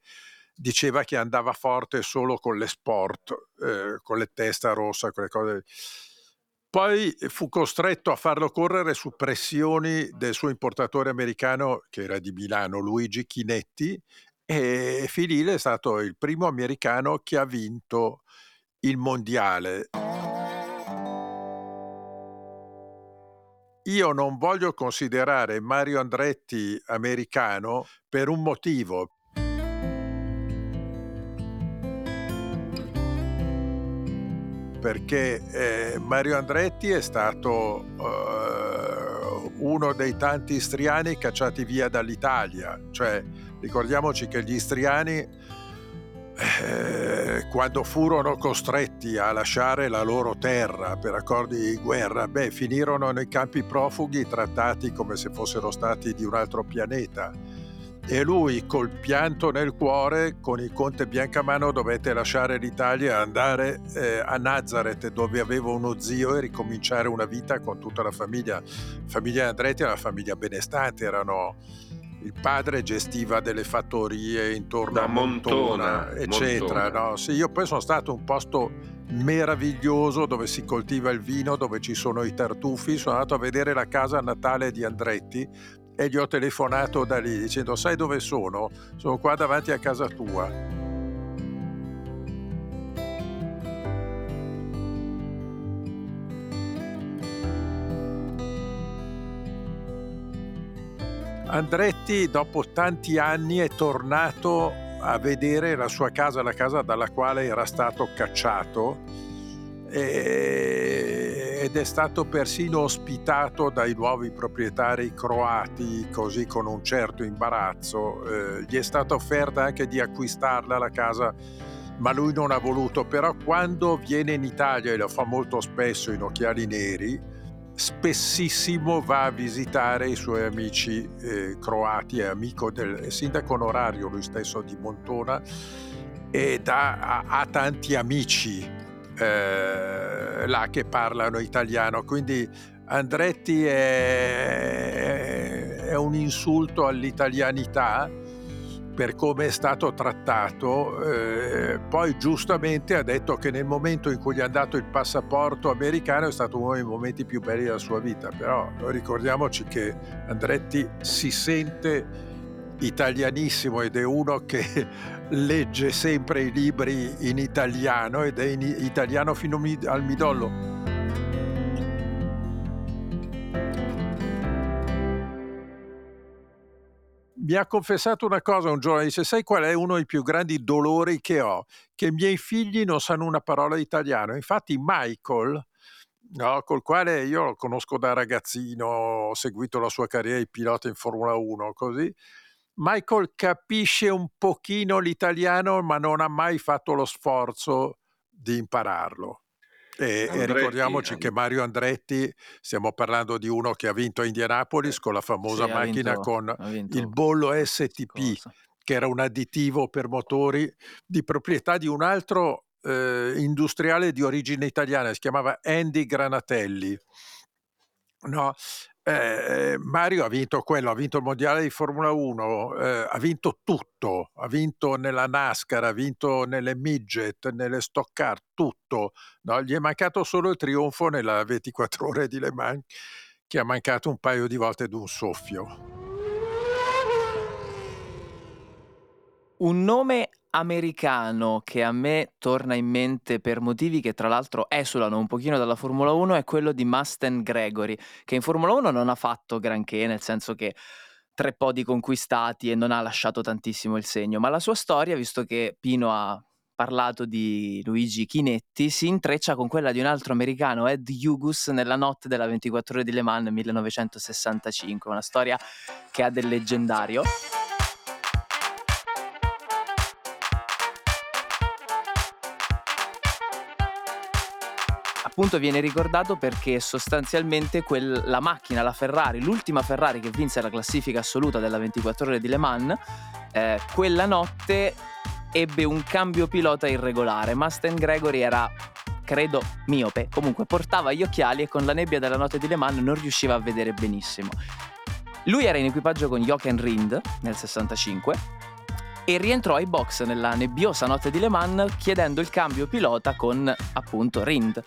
diceva che andava forte solo con le sport, eh, con le testa rossa, quelle cose. Poi fu costretto a farlo correre su pressioni del suo importatore americano, che era di Milano, Luigi Chinetti, e Filile è stato il primo americano che ha vinto il mondiale. Io non voglio considerare Mario Andretti americano per un motivo. Perché eh, Mario Andretti è stato eh, uno dei tanti istriani cacciati via dall'Italia. Cioè, ricordiamoci che gli istriani eh, quando furono costretti a lasciare la loro terra per accordi di guerra, beh, finirono nei campi profughi trattati come se fossero stati di un altro pianeta. E lui, col pianto nel cuore, con il conte Biancamano, dovette lasciare l'Italia e andare eh, a Nazareth, dove aveva uno zio, e ricominciare una vita con tutta la famiglia. La famiglia Andretti era una famiglia benestante, erano il padre gestiva delle fattorie intorno da a Montona, Montona eccetera. Montona. No? Sì, io poi sono stato un posto meraviglioso dove si coltiva il vino, dove ci sono i tartufi. Sono andato a vedere la casa natale di Andretti e gli ho telefonato da lì dicendo sai dove sono? Sono qua davanti a casa tua. Andretti dopo tanti anni è tornato a vedere la sua casa, la casa dalla quale era stato cacciato ed è stato persino ospitato dai nuovi proprietari croati così con un certo imbarazzo. Eh, gli è stata offerta anche di acquistarla la casa ma lui non ha voluto, però quando viene in Italia e lo fa molto spesso in occhiali neri, spessissimo va a visitare i suoi amici eh, croati, è amico del sindaco onorario lui stesso di Montona ed ha, ha tanti amici eh, là che parlano italiano, quindi Andretti è, è un insulto all'italianità per come è stato trattato, eh, poi giustamente ha detto che nel momento in cui gli ha dato il passaporto americano è stato uno dei momenti più belli della sua vita, però ricordiamoci che Andretti si sente italianissimo ed è uno che [LAUGHS] legge sempre i libri in italiano ed è in italiano fino al midollo. mi ha confessato una cosa un giorno, dice sai qual è uno dei più grandi dolori che ho? Che i miei figli non sanno una parola italiano. Infatti Michael, no, col quale io lo conosco da ragazzino, ho seguito la sua carriera di pilota in Formula 1, così, Michael capisce un pochino l'italiano ma non ha mai fatto lo sforzo di impararlo. E, e ricordiamoci che Mario Andretti, stiamo parlando di uno che ha vinto a Indianapolis con la famosa Sì, macchina vinto, con il bollo STP, scorsa. che era un additivo per motori di proprietà di un altro eh, industriale di origine italiana, si chiamava Andy Granatelli. No, eh, Mario ha vinto quello, ha vinto il mondiale di Formula 1, eh, ha vinto tutto, ha vinto nella NASCAR, ha vinto nelle midget, nelle stock car, tutto. No? Gli è mancato solo il trionfo nella 24 ore di Le Mans, che ha mancato un paio di volte ad un soffio. Un nome americano che a me torna in mente per motivi che tra l'altro esulano un pochino dalla Formula 1 è quello di Mustang Gregory, che in Formula 1 non ha fatto granché, nel senso che tre podi conquistati e non ha lasciato tantissimo il segno, ma la sua storia, visto che Pino ha parlato di Luigi Chinetti, si intreccia con quella di un altro americano, Ed Hugus, nella notte della 24 ore di Le Mans 1965, una storia che ha del leggendario. Appunto viene ricordato perché sostanzialmente quel, la macchina, la Ferrari, l'ultima Ferrari che vinse la classifica assoluta della 24 ore di Le Mans, eh, quella notte ebbe un cambio pilota irregolare. Mustang Gregory era, credo, miope, comunque portava gli occhiali e con la nebbia della notte di Le Mans non riusciva a vedere benissimo. Lui era in equipaggio con Jochen Rindt nel 65 e rientrò ai box nella nebbiosa notte di Le Mans chiedendo il cambio pilota con appunto Rindt.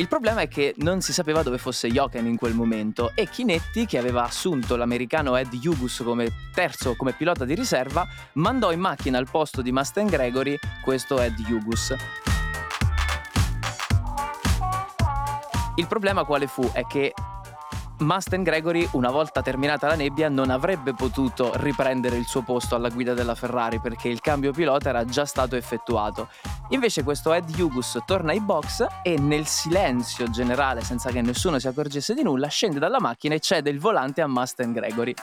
Il problema è che non si sapeva dove fosse Jochen in quel momento e Chinetti, che aveva assunto l'americano Ed Hugus come terzo come pilota di riserva, mandò in macchina al posto di Mustang Gregory questo Ed Hugus. Il problema quale fu? È che Mustang Gregory, una volta terminata la nebbia, non avrebbe potuto riprendere il suo posto alla guida della Ferrari perché il cambio pilota era già stato effettuato. Invece questo Ed Hugus torna ai box e nel silenzio generale, senza che nessuno si accorgesse di nulla, scende dalla macchina e cede il volante a Mustang Gregory.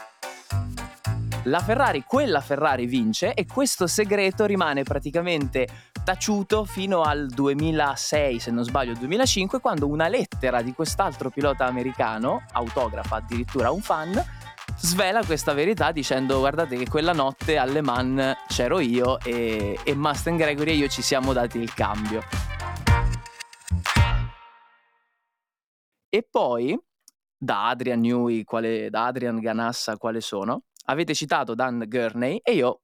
La Ferrari, quella Ferrari vince e questo segreto rimane praticamente taciuto fino al 2006, se non sbaglio 2005, quando una lettera di quest'altro pilota americano, autografa addirittura un fan, svela questa verità dicendo guardate che quella notte alle Man c'ero io e, e Mustang Gregory e io ci siamo dati il cambio. E poi, da Adrian Newey, quale, da Adrian Ganassa, quale sono? Avete citato Dan Gurney e io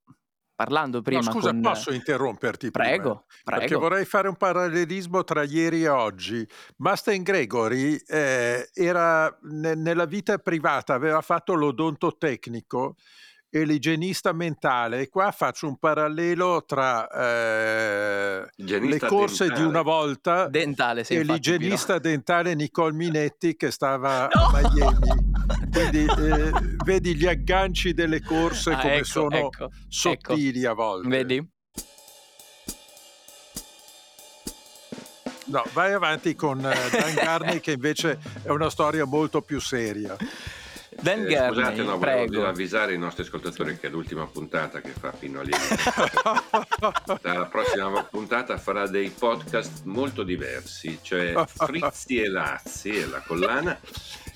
parlando prima no, scusa, con... posso interromperti? Prego, prima? prego. Perché vorrei fare un parallelismo tra ieri e oggi. Mustang Gregory eh, era ne- nella vita privata, aveva fatto l'odontotecnico e l'igienista mentale. E qua faccio un parallelo tra eh, le corse dentale. di una volta Dentale, sì, e l'igienista Pino. dentale Nicole Minetti che stava No! a Miami. [LAUGHS] Quindi eh, vedi gli agganci delle corse Ah, come ecco, sono ecco, sottili a volte. Vedi? No, vai avanti con eh, Dan Garney che invece è una storia molto più seria. [LAUGHS] Dan Eh, Gurney, scusate, no, volevo prego. avvisare i nostri ascoltatori che è l'ultima puntata che fa Pino Alieni. [LAUGHS] La prossima puntata farà dei podcast molto diversi, cioè Frizzi e Lazzi e la collana.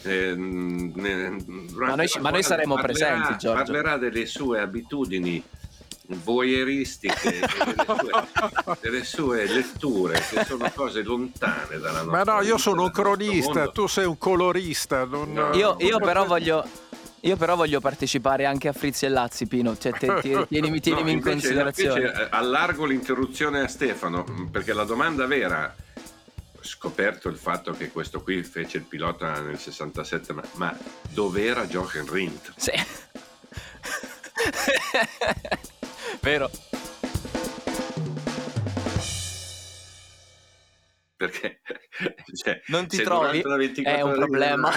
eh, ne- Ma noi ma noi saremo parlerà- presenti, Giorgio. Parlerà delle sue abitudini voyeuristiche delle sue, delle sue letture che sono cose lontane dalla nostra Ma no, io sono un cronista, tu sei un colorista. Non, No. Io, io non però potresti- voglio... Io però voglio partecipare anche a Frizzi e Lazzi, Pino. Cioè, te- ti- [LAUGHS] tienimi, tienimi No, in invece- considerazione. invece, eh, allargo l'interruzione a Stefano perché la domanda vera scoperto il fatto che questo qui fece il pilota nel 67 ma, ma dov'era Jochen Rindt? Sì. [LAUGHS] Vero. perché [LAUGHS] cioè, Non ti trovi? durante la 24 È un problema.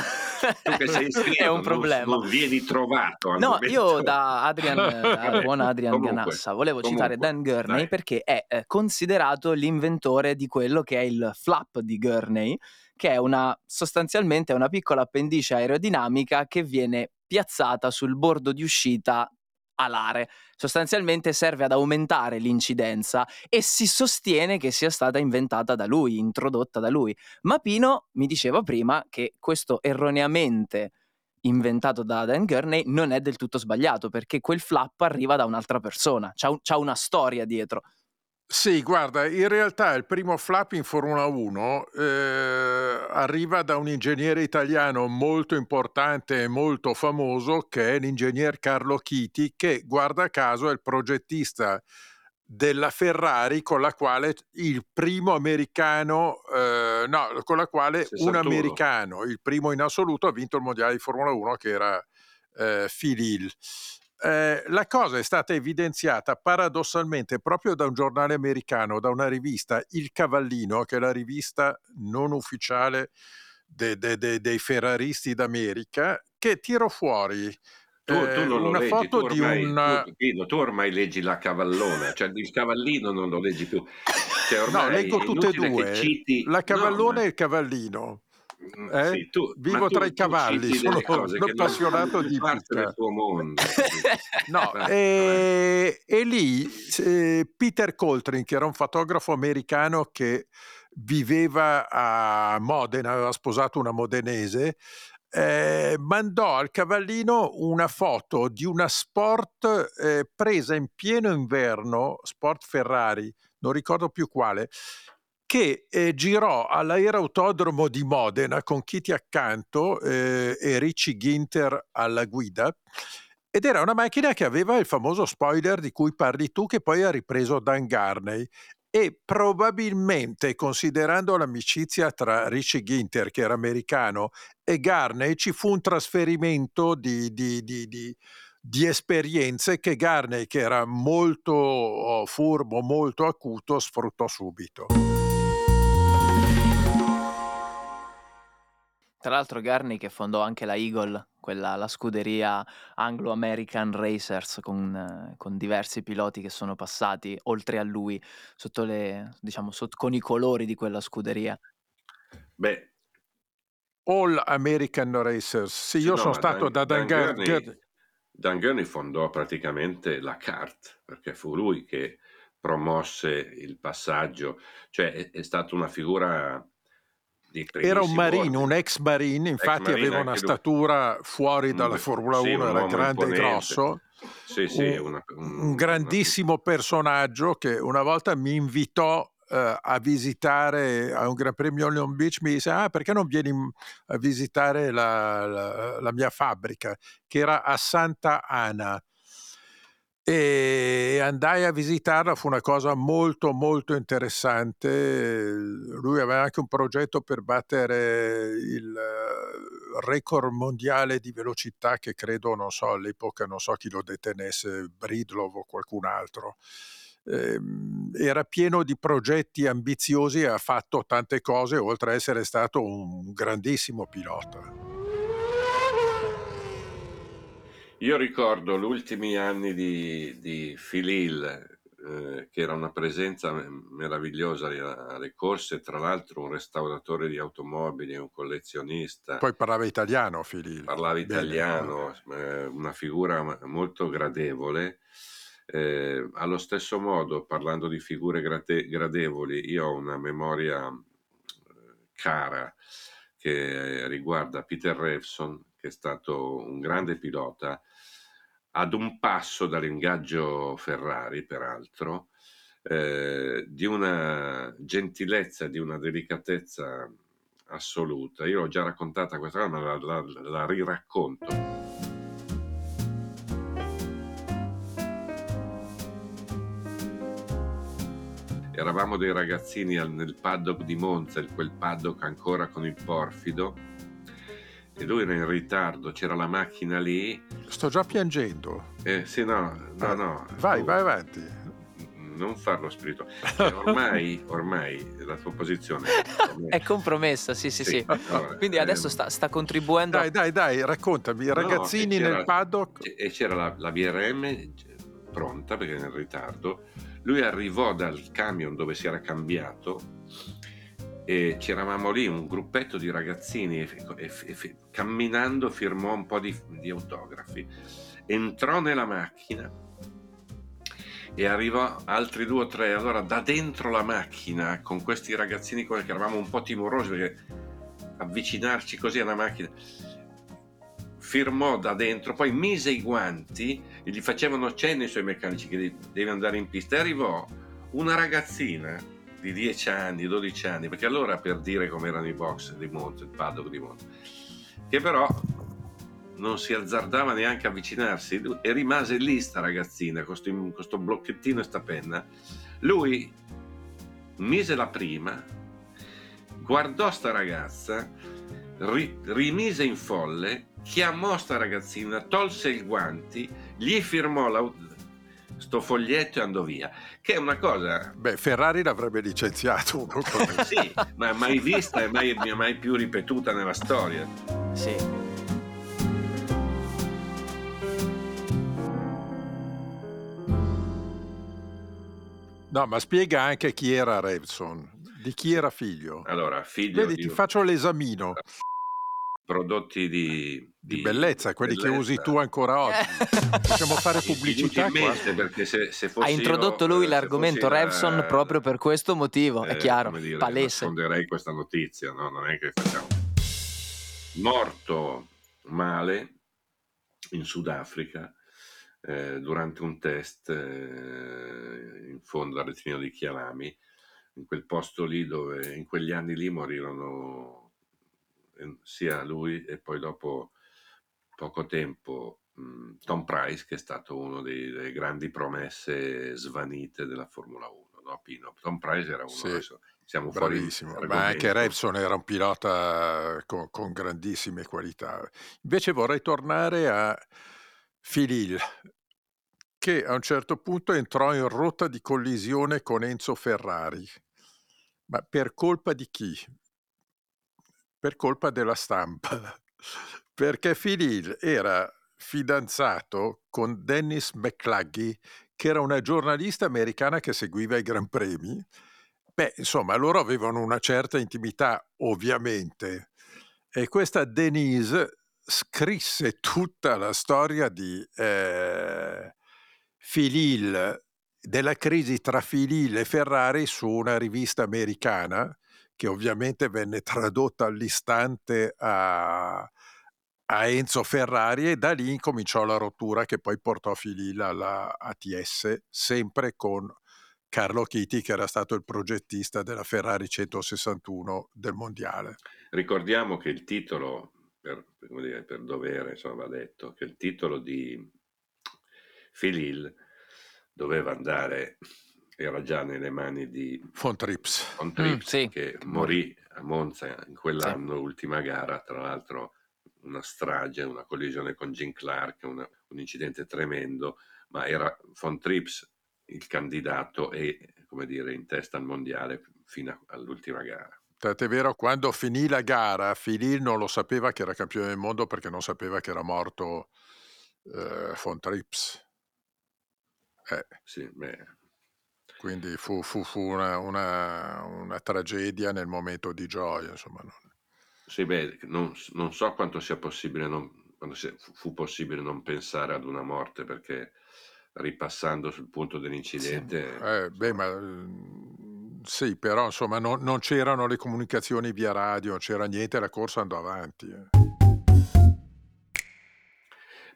tu che sei iscritto [LAUGHS] È un problema. non, vieni trovato No, io da Adrian, [LAUGHS] da buon Adrian comunque, Ganassa, volevo citare comunque, Dan Gurney dai. perché è eh, considerato l'inventore di quello che è il flap di Gurney, che è una sostanzialmente una piccola appendice aerodinamica che viene piazzata sul bordo di uscita alare. Sostanzialmente serve ad aumentare l'incidenza e si sostiene che sia stata inventata da lui, introdotta da lui. Ma Pino mi diceva prima che questo erroneamente inventato da Dan Gurney non è del tutto sbagliato perché quel flap arriva da un'altra persona, c'ha, un, c'ha una storia dietro. Sì, guarda, in realtà il primo flap in Formula 1 eh, arriva da un ingegnere italiano molto importante e molto famoso che è l'ingegner Carlo Chiti, che guarda caso è il progettista della Ferrari con la quale il primo americano, eh, no, con la quale 61. un americano, il primo in assoluto, ha vinto il mondiale di Formula 1 che era eh, Phil Hill. Eh, la cosa è stata evidenziata paradossalmente proprio da un giornale americano, da una rivista, Il Cavallino, che è la rivista non ufficiale de, de, de, dei ferraristi d'America, che tirò fuori tu, tu, non lo leggi, tu ormai, un... tu, tu, ormai, leggi la cavallona, cioè il cavallino non lo leggi più. Cioè no, leggo tutte e due, citi... la cavallona no, ma... e il cavallino. Mm, eh? Sì, tu, Vivo tra i cavalli, sono un appassionato di del tuo mondo. [LAUGHS] no, e, e, lì eh, Peter Coltrane, che era un fotografo americano che viveva a Modena, aveva sposato una modenese, eh, mandò al cavallino una foto di una sport eh, presa in pieno inverno, sport Ferrari, non ricordo più quale, che eh, girò all'aeroautodromo di Modena con Kitty accanto eh, e Richie Ginter alla guida. Ed era una macchina che aveva il famoso spoiler di cui parli tu, che poi ha ripreso Dan Garney e probabilmente considerando l'amicizia tra Richie Ginter che era americano e Garney ci fu un trasferimento di, di, di, di esperienze che Garney che era molto oh, furbo, molto acuto sfruttò subito. Tra l'altro Garney che fondò anche la Eagle, quella, la scuderia Anglo-American Racers con, con, diversi piloti che sono passati oltre a lui sotto le, diciamo, sotto, con i colori di quella scuderia. Beh, All American Racers. Sì, io no, sono stato Dan, da Dan, Dan Gurney. Dan Gurney fondò praticamente la CART perché fu lui che promosse il passaggio, cioè è, è stata una figura era un marine, un ex marine, infatti ex marine aveva una statura fuori dalla Formula 1, sì, era grande e grosso. Sì, sì, un, una, un, un, grandissimo una... personaggio che una volta mi invitò uh, a visitare a un Gran Premio Long Beach, mi disse, ah perché non vieni a visitare la, la, la mia fabbrica, che era a Santa Ana e andai a visitarla, fu una cosa molto molto interessante. Lui aveva anche un progetto per battere il eh, record mondiale di velocità che credo, non so, all'epoca non so chi lo detenesse, Bridlov o qualcun altro. Ehm, era pieno di progetti ambiziosi e ha fatto tante cose oltre ad essere stato un grandissimo pilota. Io ricordo gli ultimi anni di, di Phil Hill, eh, che era una presenza meravigliosa alle corse, tra l'altro un restauratore di automobili, un collezionista. Poi parlava italiano Phil Hill. Parlava italiano, eh, una figura molto gradevole. Eh, allo stesso modo, parlando di figure grate- gradevoli, io ho una memoria eh, cara che riguarda Peter Revson, che è stato un grande pilota, ad un passo dall'ingaggio Ferrari, peraltro, eh, di una gentilezza, di una delicatezza assoluta. Io l'ho già raccontata questa cosa, ma la, la, la riracconto. Eravamo dei ragazzini nel paddock di Monza, quel paddock ancora con il porfido, e lui era in ritardo, c'era la macchina lì. Sto già piangendo. Eh, sì, no, no, no. Vai, oh, vai avanti. Non farlo spirito. Cioè, ormai, [LAUGHS] ormai la tua posizione [LAUGHS] è compromessa, sì, sì, sì. sì. Allora, Quindi adesso ehm... sta, sta, contribuendo. Dai, dai, dai, raccontami. No, ragazzini nel paddock. E c'era la, la BRM pronta perché era in ritardo. Lui arrivò dal camion dove si era cambiato e c'eravamo lì un gruppetto di ragazzini e, e, e camminando firmò un po' di, di autografi entrò nella macchina e arrivò altri due o tre. Allora, da dentro la macchina, con questi ragazzini che eravamo un po' timorosi perché avvicinarci così alla macchina, firmò da dentro, poi mise i guanti e gli facevano cenni ai suoi meccanici che deve andare in pista. E arrivò una ragazzina di 10 anni, 12 anni, perché allora per dire come erano i box di Monte, il paddock di Monte, che però non si azzardava neanche a avvicinarsi e rimase lì sta ragazzina con questo blocchettino e sta penna. Lui mise la prima, guardò sta ragazza, ri, rimise in folle, chiamò sta ragazzina, tolse i guanti, gli firmò la, sto foglietto e andò via. Che è una cosa. Beh, Ferrari l'avrebbe licenziato [LAUGHS] Sì, ma mai vista e mai, mai più ripetuta nella storia. Sì. No, ma spiega anche chi era Revson, di chi era figlio. Allora, figlio Vedi, di... ti faccio l'esamino. Prodotti di, di, di bellezza, quelli bellezza. che usi tu ancora oggi. Possiamo fare [LAUGHS] pubblicità se, se ha introdotto io, lui l'argomento Revson la... proprio per questo motivo, eh, è chiaro, dire, palese. Nasconderei questa notizia, no? non è che facciamo. Morto male in Sudafrica, eh, durante un test eh, in fondo al retino di Chialami, in quel posto lì dove in quegli anni lì morirono eh, sia lui e poi dopo poco tempo mh, Tom Price che è stato uno delle grandi promesse svanite della Formula 1. No, Pino? Tom Price era uno sì. adesso siamo Bravissimo, ma anche Revson era un pilota con, con, grandissime qualità. Invece vorrei tornare a Filil, che a un certo punto entrò in rotta di collisione con Enzo Ferrari. Ma per colpa di chi? Per colpa della stampa. [LAUGHS] Perché Filil era fidanzato con Dennis McCluggy, che era una giornalista americana che seguiva i Gran Premi. Beh, insomma, loro avevano una certa intimità, ovviamente. E questa Denise scrisse tutta la storia di eh, Filil, della crisi tra Filil e Ferrari su una rivista americana che ovviamente venne tradotta all'istante a, a Enzo Ferrari e da lì incominciò la rottura che poi portò Filil alla ATS, sempre con Carlo Chiti che era stato il progettista della Ferrari 161 del mondiale. Ricordiamo che il titolo per, per, dire, per dovere, insomma, va detto, che il titolo di Filil doveva andare, era già nelle mani di Fontrips, Fontrips mm, sì. che morì a Monza in quell'anno, sì. ultima gara, tra l'altro una strage, una collisione con Jim Clark, una, un incidente tremendo, ma era Fontrips il candidato e, come dire, in testa al mondiale fino all'ultima gara. Tant'è vero, quando finì la gara, Filil non lo sapeva che era campione del mondo perché non sapeva che era morto eh, von Trips. Eh. Sì, Quindi fu, fu, fu una, una, una, tragedia nel momento di gioia. Insomma, non... Sì, beh, non, non, so quanto sia possibile, non, quando sia, fu possibile non pensare ad una morte perché ripassando sul punto dell'incidente... Sì. Eh, beh, ma sì, però insomma non, non c'erano le comunicazioni via radio, non c'era niente, la corsa andò avanti. eh.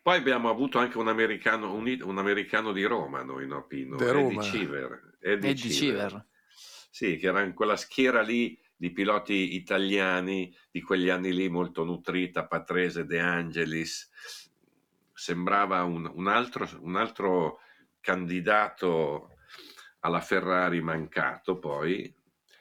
Poi abbiamo avuto anche un americano, un, un americano di Roma, noi no, Pino? De Eddie Roma. Cheever. Eddie Eddie. Cheever. Sì, che era in quella schiera lì di piloti italiani di quegli anni lì molto nutrita, Patrese, De Angelis. Sembrava un, un altro, un altro candidato alla Ferrari mancato poi.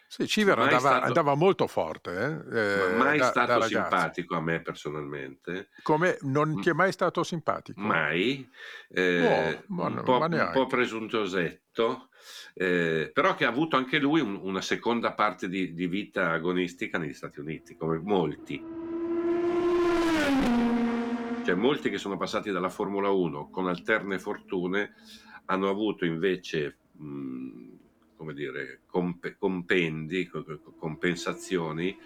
Sì, Civer andava, stato, andava, molto forte. Eh? Eh, mai da, stato da simpatico a me personalmente. Come non ti è mai stato simpatico? Mai. Eh, no, un, po', un, po', presuntuosetto. Eh, però che ha avuto anche lui un, una seconda parte di, di vita agonistica negli Stati Uniti, come molti. Cioè, molti che sono passati dalla Formula 1 con alterne fortune hanno avuto invece mh, come dire, comp- compendi, compensazioni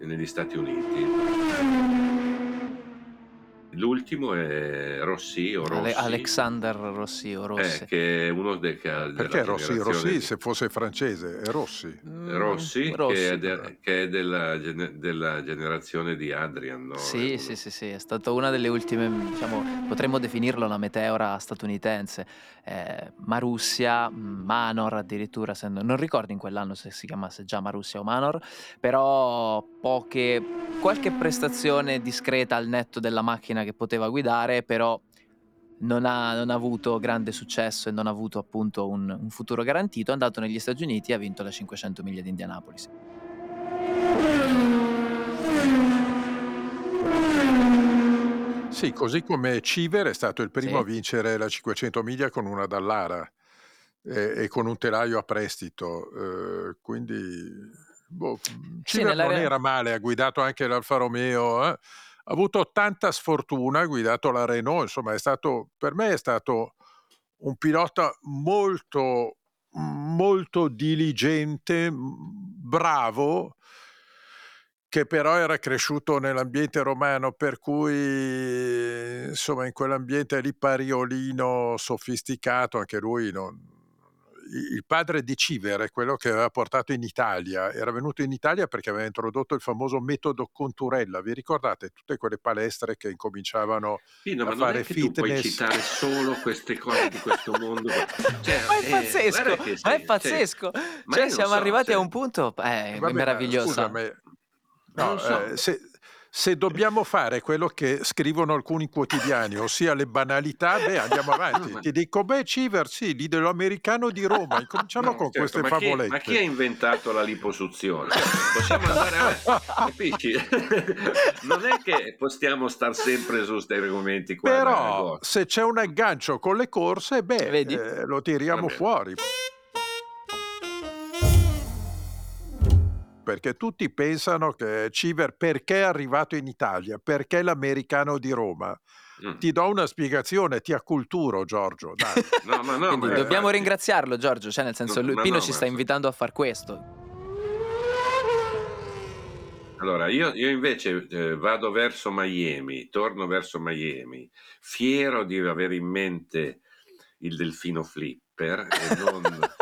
negli Stati Uniti. L'ultimo è Rossi o Ale- Rossi, Alexander Rossi o eh, Rossi. che è uno de- che ha- della Perché Rossi? Rossi di se fosse francese, è Rossi. Mm, Rossi, che Rossi. è, de- che è della, gene- della generazione di Adrian, no? Sì, uno- sì, sì, sì, è stata una delle ultime, diciamo, potremmo definirlo una meteora statunitense. Eh, Marussia, Manor addirittura, se non, non ricordo in quell'anno se si chiamasse già Marussia o Manor, però poche, qualche prestazione discreta al netto della macchina che poteva guidare, però non ha, non ha avuto grande successo e non ha avuto appunto un, un futuro garantito. È andato negli Stati Uniti e ha vinto le 500 miglia di Indianapolis. Sì, così come Civer è stato il primo Sì. a vincere la 500 miglia con una Dallara e, e con un telaio a prestito. eh, quindi boh, Civer nella non re- era male, ha guidato anche l'Alfa Romeo, eh. Ha avuto tanta sfortuna, ha guidato la Renault, insomma è stato, per me è stato un pilota molto, molto diligente, bravo, che però era cresciuto nell'ambiente romano, per cui insomma in quell'ambiente lì pariolino sofisticato, anche lui non- il padre di Civer è quello che aveva portato in Italia, era venuto in Italia perché aveva introdotto il famoso metodo Conturella, vi ricordate tutte quelle palestre che incominciavano Pino, a ma non fare tu puoi fitness? citare solo queste cose di questo mondo. [LAUGHS] Cioè, Ma è eh, pazzesco, che ma è cioè, pazzesco. ma Cioè, io lo siamo so, arrivati cioè, a un punto, eh, Vabbè, ma meraviglioso. scusami, no, so. eh, se, se dobbiamo fare quello che scrivono alcuni quotidiani, ossia le banalità, beh, andiamo avanti. No, [LAUGHS] ma- Ti dico, beh, Civer, sì, l'idolo americano di Roma. Incominciamo No, con certo, queste ma chi, favolette. ma chi ha inventato la liposuzione? Possiamo andare avanti, [LAUGHS] capisci? [LAUGHS] non è che possiamo star sempre su questi argomenti qua. Però se c'è un aggancio con le corse, beh, eh, lo tiriamo fuori. Perché tutti pensano che Civer perché è arrivato in Italia, perché è l'americano di Roma. Mm. Ti do una spiegazione, ti acculturo Giorgio, dai. [LAUGHS] No, ma no, Quindi ma dobbiamo infatti- ringraziarlo, Giorgio. Cioè, nel senso, No, lui, Pino no, ci sta invitando a far questo. Allora, io, io invece eh, vado verso Miami, torno verso Miami, fiero di avere in mente il delfino flipper e non [LAUGHS]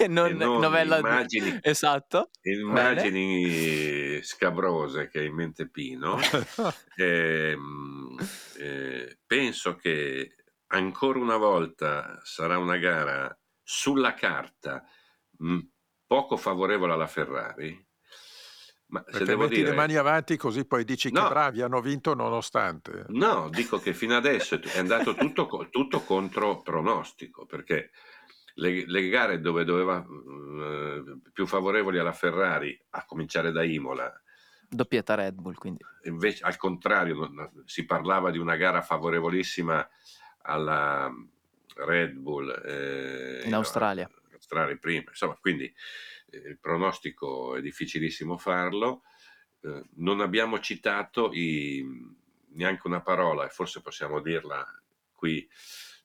[LAUGHS] non, non novella di- immagini- Esatto. immagini scabrose che ha in mente Pino. [LAUGHS] Ehm, eh, penso che ancora una volta sarà una gara sulla carta mh, poco favorevole alla Ferrari. Ma se devo metti dire, le mani avanti così poi dici No. che bravi hanno vinto nonostante. No, dico che fino adesso è andato tutto, tutto contro pronostico, perché le, le gare dove doveva eh, più favorevoli alla Ferrari, a cominciare da Imola, Doppietta Red Bull, quindi. invece al contrario si parlava di una gara favorevolissima alla Red Bull eh, In Australia. in Australia prima, insomma, quindi eh, il pronostico è difficilissimo farlo. Eh, non abbiamo citato i- neanche una parola, e forse possiamo dirla qui,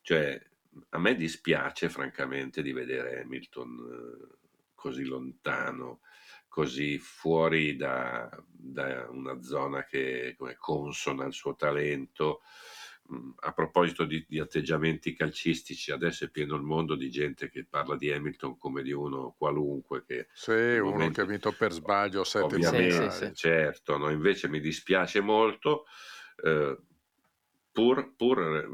cioè a me dispiace francamente di vedere Hamilton eh, così lontano, così fuori da, da una zona che come è consona al suo talento. Mm, A proposito di, di atteggiamenti calcistici, adesso è pieno il mondo di gente che parla di Hamilton come di uno qualunque che Sì, uno momento- che ha vinto per sbaglio sette Ovviamente, Sì, sì, sì. certo, no? invece mi dispiace molto, eh, pur, pur,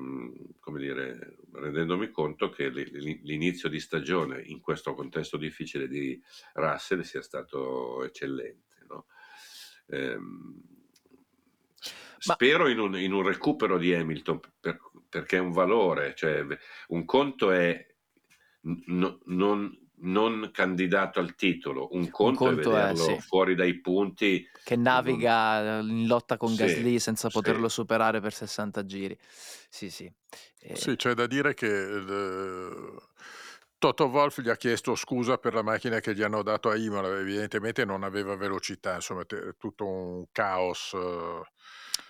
come dire, rendendomi conto che li- l'inizio di stagione in questo contesto difficile di Russell sia stato eccellente. no? Ehm, Ma- Spero in un, in un recupero di Hamilton per- perché è un valore, cioè un conto è n- non, non candidato al titolo, un conto, conto è è, vederlo sì. fuori dai punti. Che naviga in lotta con Sì, Gasly senza sì. poterlo superare per 60 giri. Sì, sì. Eh, Sì, c'è da dire che eh, Toto Wolff gli ha chiesto scusa per la macchina che gli hanno dato a Imola, evidentemente non aveva velocità, insomma, te- tutto un caos. eh.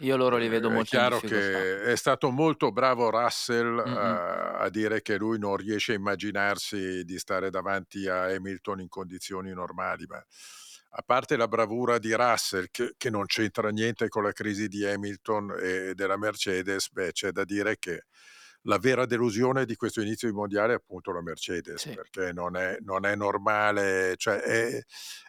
Io loro li vedo È molto in chiaro che è stato molto bravo Russell Mh-mh. a a dire che lui non riesce a immaginarsi di stare davanti a Hamilton in condizioni normali, ma a parte la bravura di Russell che che non c'entra niente con la crisi di Hamilton e della Mercedes, beh, c'è da dire che la vera delusione di questo inizio di mondiale è appunto la Mercedes, Sì. perché non è non è normale, cioè è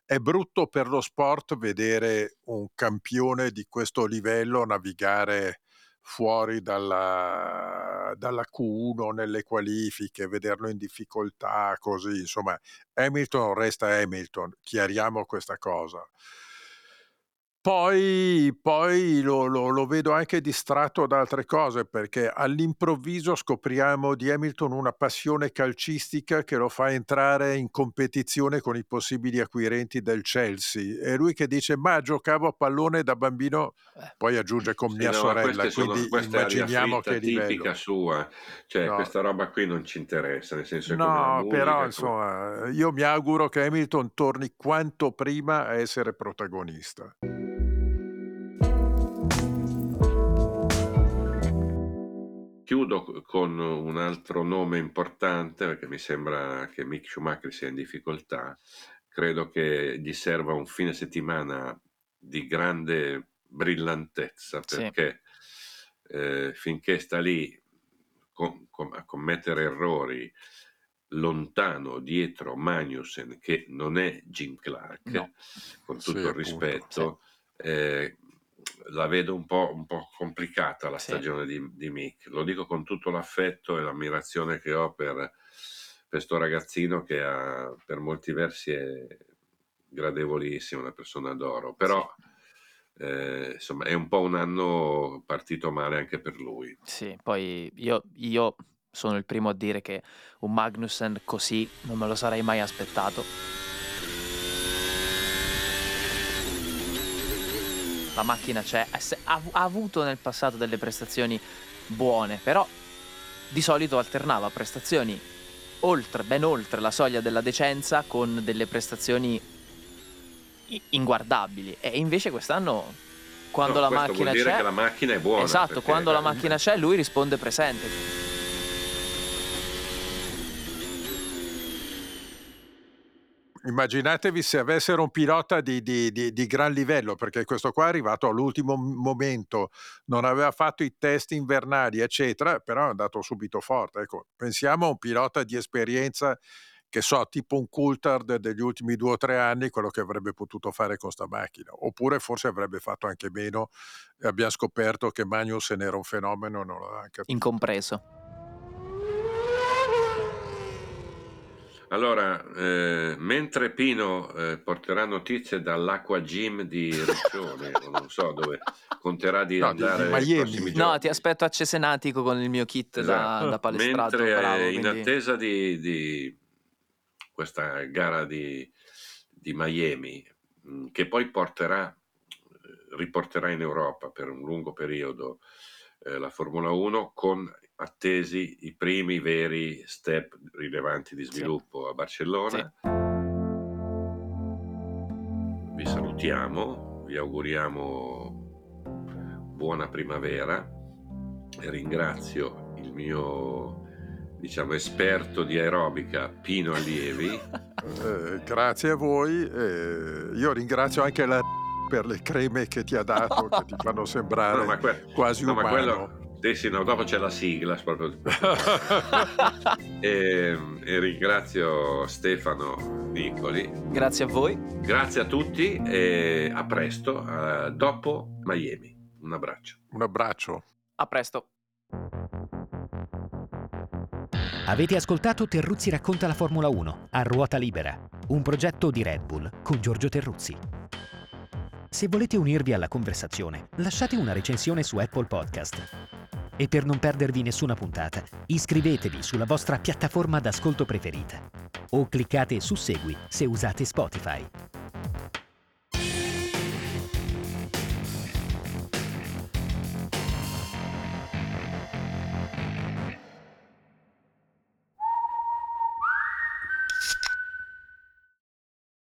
è brutto per lo sport vedere un campione di questo livello navigare fuori dalla dalla Q1 nelle qualifiche, vederlo in difficoltà così, insomma Hamilton resta Hamilton, chiariamo questa cosa. Poi poi lo lo lo vedo anche distratto da altre cose, perché all'improvviso scopriamo di Hamilton una passione calcistica che lo fa entrare in competizione con i possibili acquirenti del Chelsea. E lui che dice: "Mah, giocavo a pallone da bambino", Eh. poi aggiunge: "Con Sì, mia no, ma sorella", queste sono quindi questa è aria immaginiamo che livello. tipica sua, cioè No. questa roba qui non ci interessa, nel senso è come la No, però musica, come insomma io mi auguro che Hamilton torni quanto prima a essere protagonista. Chiudo con un altro nome importante, perché mi sembra che Mick Schumacher sia in difficoltà. Credo che gli serva un fine settimana di grande brillantezza, Sì. perché, ehm, finché sta lì con com a commettere errori, lontano dietro Magnussen, che non è Jim Clark, No. con Sì, tutto il appunto. Sì. rispetto, ehm, la vedo un po' un po' complicata la Sì. stagione di di Mick. Lo dico con tutto l'affetto e l'ammirazione che ho per per 'sto ragazzino che ha per molti versi è gradevolissimo, una persona d'oro, Sì. però, ehm, insomma è un po' un anno partito male anche per lui. Sì, poi io io sono il primo a dire che un Magnussen così non me lo sarei mai aspettato. La macchina c'è, ha avuto nel passato delle prestazioni buone, però di solito alternava prestazioni oltre ben oltre la soglia della decenza con delle prestazioni inguardabili e invece quest'anno quando No, la macchina vuol dire c'è che la macchina è buona, Esatto, quando la macchina c'è lui risponde presente. Immaginatevi se avessero un pilota di di di di gran livello, perché questo qua è arrivato all'ultimo momento, non aveva fatto i test invernali, eccetera, però è andato subito forte, ecco. Pensiamo a un pilota di esperienza, che so, tipo un Coulthard degli ultimi 2 o 3 anni, quello che avrebbe potuto fare con 'sta macchina. Oppure forse avrebbe fatto anche meno e abbiam scoperto che Magnussen era un fenomeno non l'avevam capito. Incompreso. Allora, ehm, mentre Pino, ehm, porterà notizie dall'Acqua Gym di Riccione, [LAUGHS] o non so dove conterà di No, di di andare nei Miami. prossimi No, ti aspetto a Cesenatico con il mio kit da Esatto. da palestrato Mentre bravo, è in quindi attesa di di questa gara di di Miami, mhmm, che poi porterà ehm, riporterà in Europa per un lungo periodo, ehm, la Formula 1 con attesi i primi veri step rilevanti di Sì. sviluppo a Barcellona. Sì. Vi salutiamo, vi auguriamo buona primavera e ringrazio il mio, diciamo, esperto di aerobica Pino Allievi. [LAUGHS] Eh, grazie a voi, e io ringrazio anche la [LAUGHS] per le creme che ti ha dato, che ti fanno No, sembrare ma que quasi no, ma umano. Sì, sì, no, dopo c'è la sigla proprio [LAUGHS] ehm, e ringrazio Stefano Nicoli. Grazie a voi. Grazie a tutti e a presto, a dopo Miami. Un abbraccio. Un abbraccio. A presto. Avete ascoltato Terruzzi racconta la Formula 1 a ruota libera, un progetto di Red Bull con Giorgio Terruzzi. Se volete unirvi alla conversazione, lasciate una recensione su Apple Podcast. E per non perdervi nessuna puntata, iscrivetevi sulla vostra piattaforma d'ascolto preferita o cliccate su Segui se usate Spotify.